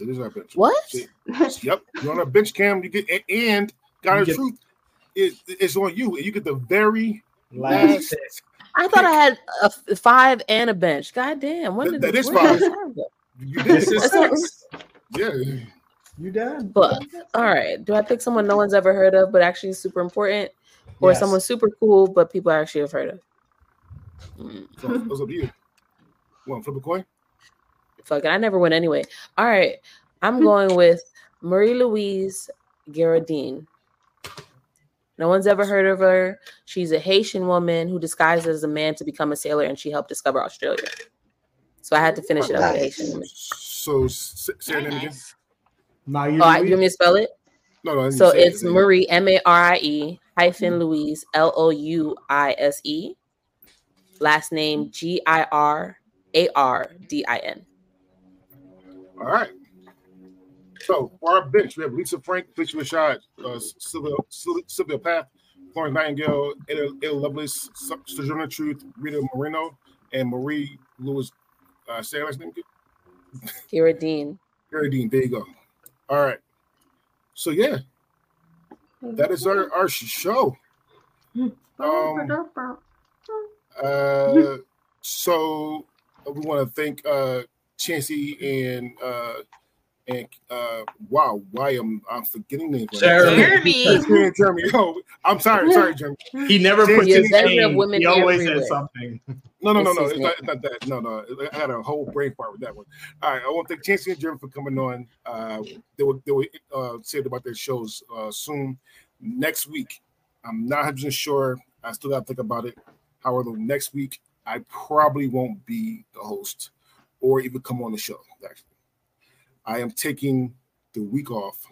This is our bench. What? See, yep. You're on a bench cam. You get and got You a get- truth. It, it's on you, and you get the very Last last. pick. I thought I had a five and a bench. God damn. When That- did that is where did five. this five? You did This it. is That's six. Yeah. You done? But all right, do I pick someone no one's ever heard of, but actually is super important, or Yes. someone super cool, but people actually have heard of? Mm, So it's up to you. Want to flip a coin? fuck it, I never win anyway. All right, I'm going with Marie Louise Girardin. No one's ever heard of her. She's a Haitian woman who disguised as a man to become a sailor, and she helped discover Australia. So I had to finish it up with a Haitian woman. So s- say her Very name again. nice. Mayu Oh, you Louise? want me to spell it? No, no. So say it. it's Marie M A R I E hyphen Louise L O U I S E. Last name G I R A R D I N. All right. So for our bench, we have Lisa Frank, Phylicia Rashad, uh, Sylvia, Sylvia, Sylvia Plath, Florence Nightingale, Ada, Ada Lovelace, Sojourner Truth, Rita Moreno, and Marie Lewis. Uh, say her last name. again? Kira Dean. Gary Dean. There you go. All right. So yeah, that is our our show. Um, uh, so we want to thank uh Chancey and uh and uh wow why am I'm forgetting names right. Jeremy. Jeremy. Jeremy. Oh, I'm sorry, sorry, Jeremy. He never puts his name. women He always everywhere. says something. No, no, no, no. It's not, it's not that. No, no. I had a whole brain fart with that one. All right. I want to thank Chancey and Jeremy for coming on. Uh, they will they will uh, say about their shows uh, soon. Next week, I'm not 100 sure. I still got to think about it. However, next week I probably won't be the host or even come on the show. Actually, I am taking the week off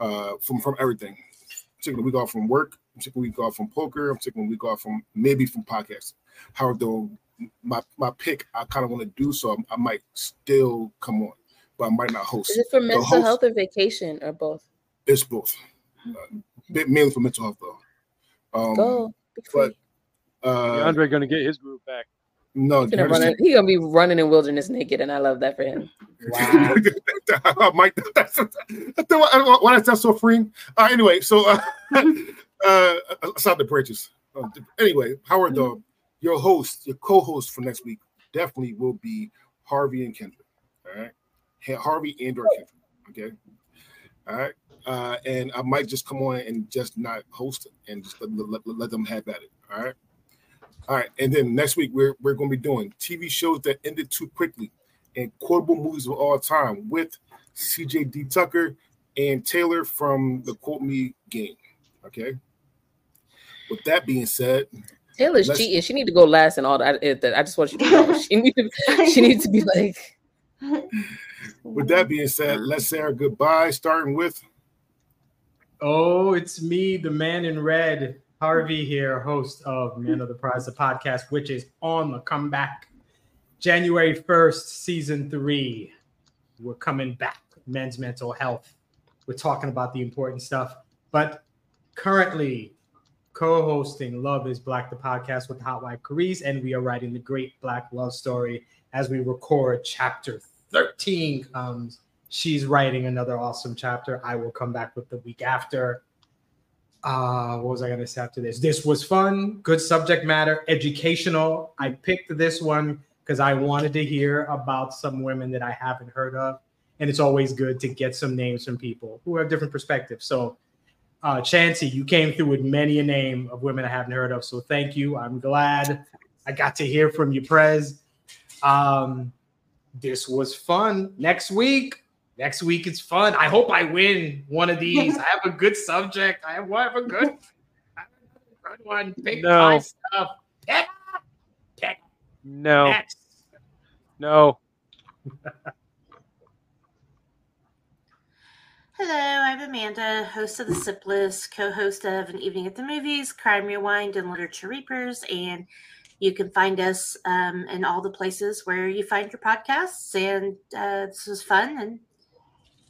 uh, from from everything. I'm taking a week off from work. I'm taking a week off from poker. I'm taking a week off from maybe from podcasting. However, though, my my pick I kind of want to do so. I, I might still come on, but I might not host. Is it for mental host- health or vacation or both? It's both, uh, mainly for mental health though. Um, Go. But free. uh, DeAndre gonna get his groove back. No, He's gonna, he gonna be running in wilderness naked, and I love that for him. Wow. I might. That's, that's why, I don't know that's so freeing. Uh, anyway, so uh, uh, aside the bridges. Uh, anyway, Howard, though, your host, your co-host for next week definitely will be Harvey and Kendrick. All right, Harvey and or Kendrick. Okay. All right. Uh, and I might just come on and just not host it and just let, let, let them have at it. All right. All right. And then next week we're we're going to be doing TV shows that ended too quickly and quotable movies of all time with CJ D. Tucker and Taylor from the Quote Me game. Okay. With that being said, Taylor's Let's- cheating. She need to go last and all that. I, I just want you to know. She need to. She needs to be like. with that being said, let's say our goodbye, starting with Oh, it's me, the man in red, Harvey here, host of Man of the Prize, the podcast, which is on the comeback. January 1st, season three. We're coming back. Men's mental health. We're talking about the important stuff. But currently co-hosting Love is Black, the podcast with Hot Wife Carice, and we are writing the great black love story as we record chapter 13 comes she's writing another awesome chapter. I will come back with the week after. Uh, what was I going to say after this? This was fun, good subject matter, educational. I picked this one because I wanted to hear about some women that I haven't heard of. And it's always good to get some names from people who have different perspectives. So, uh, Chancey, you came through with many a name of women I haven't heard of. So, thank you. I'm glad I got to hear from you, Prez. Um, this was fun. Next week, Next week it's fun. I hope I win one of these. I have a good subject. I have, I have a good, I have a good one. Pick No. my stuff. Pick, pick No, next. no. Hello, I'm Amanda, host of The Sip List, co host of An Evening at the Movies, Crime Rewind, and Literature Reapers. And you can find us um, in all the places where you find your podcasts. And uh, this was fun. And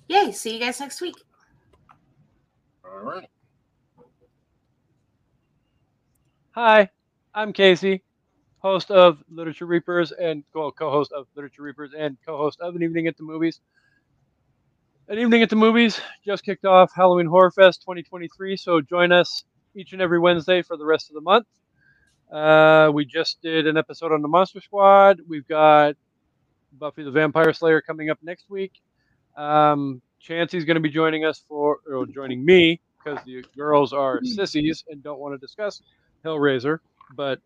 yay, see you guys next week. all right. Hi, I'm Casey, host of Literature Reapers and well, co-host of Literature Reapers and co-host of An Evening at the Movies. An Evening at the Movies just kicked off Halloween Horror Fest 2023, so join us each and every Wednesday for the rest of the month. Uh, we just did an episode on the Monster Squad. We've got Buffy the Vampire Slayer coming up next week. Um, Chancey's going to be joining us for, or joining me, because the girls are sissies and don't want to discuss Hellraiser, but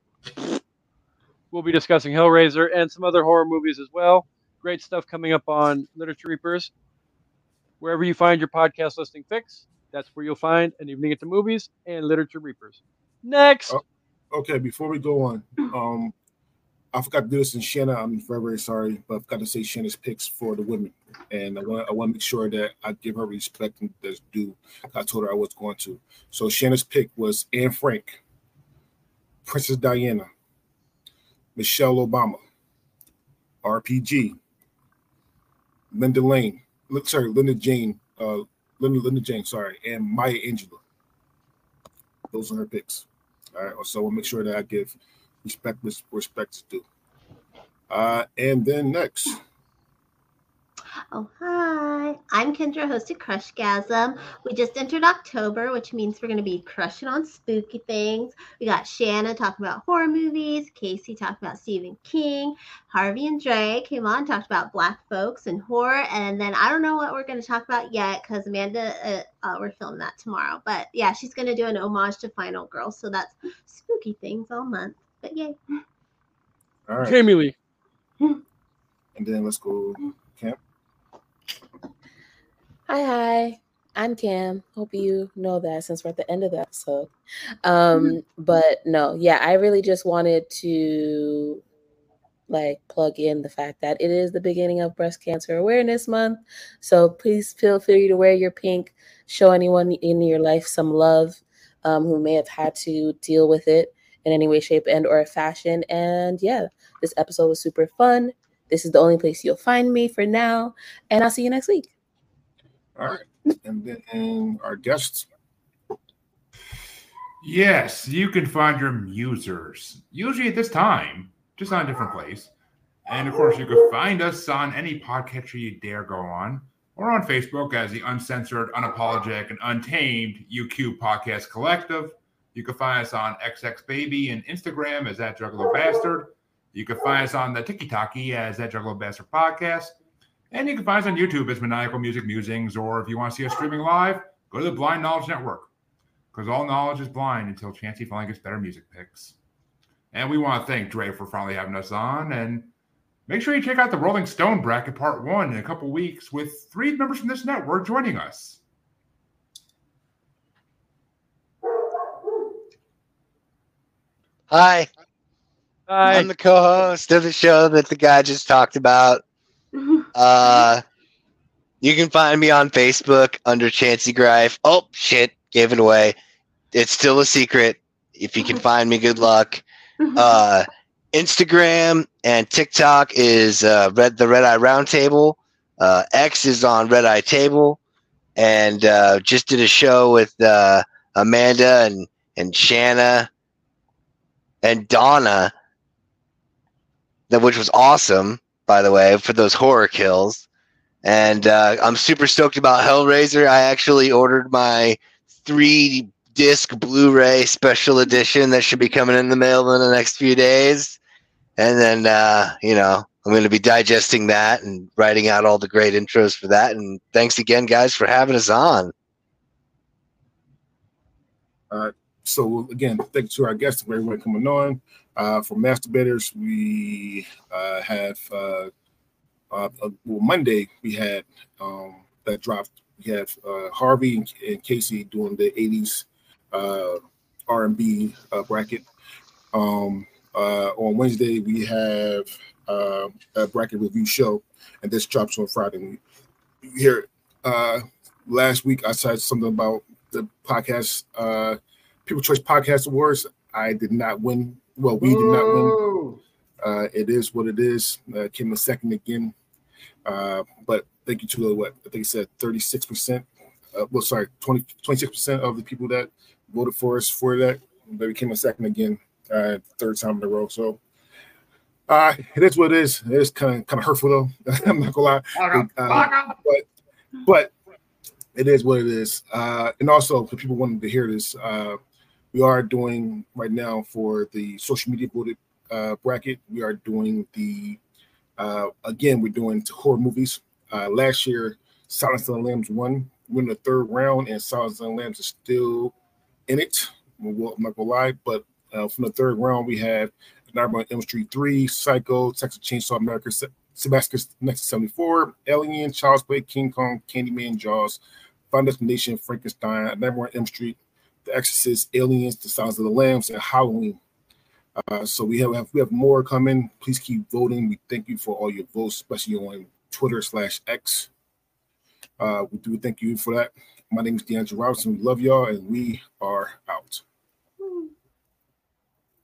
we'll be discussing Hellraiser and some other horror movies as well. Great stuff coming up on Literature Reapers. Wherever you find your podcast listing fix, that's where you'll find An Evening at the Movies and Literature Reapers. Next. Oh. Okay, before we go on, um, I forgot to do this in Shanna. I'm very, very sorry, but I forgot to say Shanna's picks for the women, and I want I want to make sure that I give her respect and that's due. I told her I was going to. So Shanna's pick was Anne Frank, Princess Diana, Michelle Obama, RBG, Linda Lane, Look, sorry, Linda Jane, uh, Linda, Linda Jane, sorry, and Maya Angelou. Those are her picks. All right, so we'll make sure that I give respect respect to. Uh, and then next, Oh, hi. I'm Kendra, host of Crushgasm. We just entered October, which means we're going to be crushing on spooky things. We got Shanna talking about horror movies, Casey talking about Stephen King, Harvey and Dre came on, talked about black folks and horror. And then I don't know what we're going to talk about yet because Amanda, uh, uh, we're filming that tomorrow. But yeah, she's going to do an homage to Final Girl. So that's spooky things all month. But yay. all right, Jamie Lee. and then let's go camp. Hi, hi. I'm Cam. Hope you know that since we're at the end of the episode. Um, but no, yeah, I really just wanted to like plug in the fact that it is the beginning of breast cancer awareness month. So please feel free to wear your pink, show anyone in your life some love um, who may have had to deal with it in any way, shape, and or fashion. And yeah, this episode was super fun. This is the only place you'll find me for now, and I'll see you next week. All right, and then our guests. Yes, you can find your musers, usually at this time, just on a different place. And of course, you can find us on any podcatcher you dare go on, or on Facebook as the Uncensored, Unapologetic, and Untamed UQ Podcast Collective. You can find us on XX Baby and Instagram as that Juggalo Bastard. You can find us on the Tiki TikTok as that Juggalo Bastard Podcast. And you can find us on YouTube as Maniacal Music Musings, or if you want to see us streaming live, go to the Blind Knowledge Network. Because all knowledge is blind until Chancey finally gets better music picks. And we want to thank Dre for finally having us on. And make sure you check out the Rolling Stone bracket part one in a couple weeks with three members from this network joining us. Hi, Hi. I'm the co-host of the show that the guy just talked about. Uh, you can find me on Facebook under Chancey Greif. Oh shit, gave it away. It's still a secret. If you can find me, good luck. Uh, Instagram and TikTok is uh, Red the Red Eye Roundtable. Uh, X is on Red Eye Table, and uh, just did a show with uh, Amanda and and Shanna and Donna, that which was awesome, by the way, for those horror kills. And uh, I'm super stoked about Hellraiser. I actually ordered my three disc Blu-ray special edition that should be coming in the mail in the next few days. And then uh, you know, I'm going to be digesting that and writing out all the great intros for that. And thanks again, guys, for having us on. So again, thanks to our guests for everyone coming on. Uh, for Mass Debaters, we uh, have uh, uh, uh, well, Monday we had um, that dropped. We have uh, Harvey and, and Casey doing the '80s uh, R&B uh, bracket. Um, uh, on Wednesday we have uh, a bracket review show, and this drops on Friday. Hear uh, last week I said something about the podcast. Uh, People Choice Podcast Awards. I did not win. Well, we did not win. Uh, it is what it is. Uh, came in second again. Uh, but thank you to what I think it said 36%. Uh, well, sorry, 20, 26% of the people that voted for us for that. They came in second again, uh, third time in a row. So uh, it is what it is. It is kind of kind of hurtful though. I'm not gonna lie. Uh, but but it is what it is. Uh, and also for people wanting to hear this, uh, we are doing right now for the social media voted uh, bracket. We are doing the uh, again. We're doing horror movies. Uh, last year, Silence of the Lambs won. We're in the third round, and Silence of the Lambs is still in it. Well, I'm not gonna lie, but uh, from the third round, we have Nightmare on Elm Street 3, Psycho, Texas Chainsaw America, Se- Sebastian 1974, Alien, Child's Play, King Kong, Candyman, Jaws, Final Destination, Frankenstein, Nightmare on Elm Street, The Exorcist, Aliens, The Sounds of the Lambs, and Halloween. Uh, so we have, we have more coming. Please keep voting. We thank you for all your votes, especially on Twitter slash X. Uh, we do thank you for that. My name is D'Angelo Robinson. We love y'all, and we are out.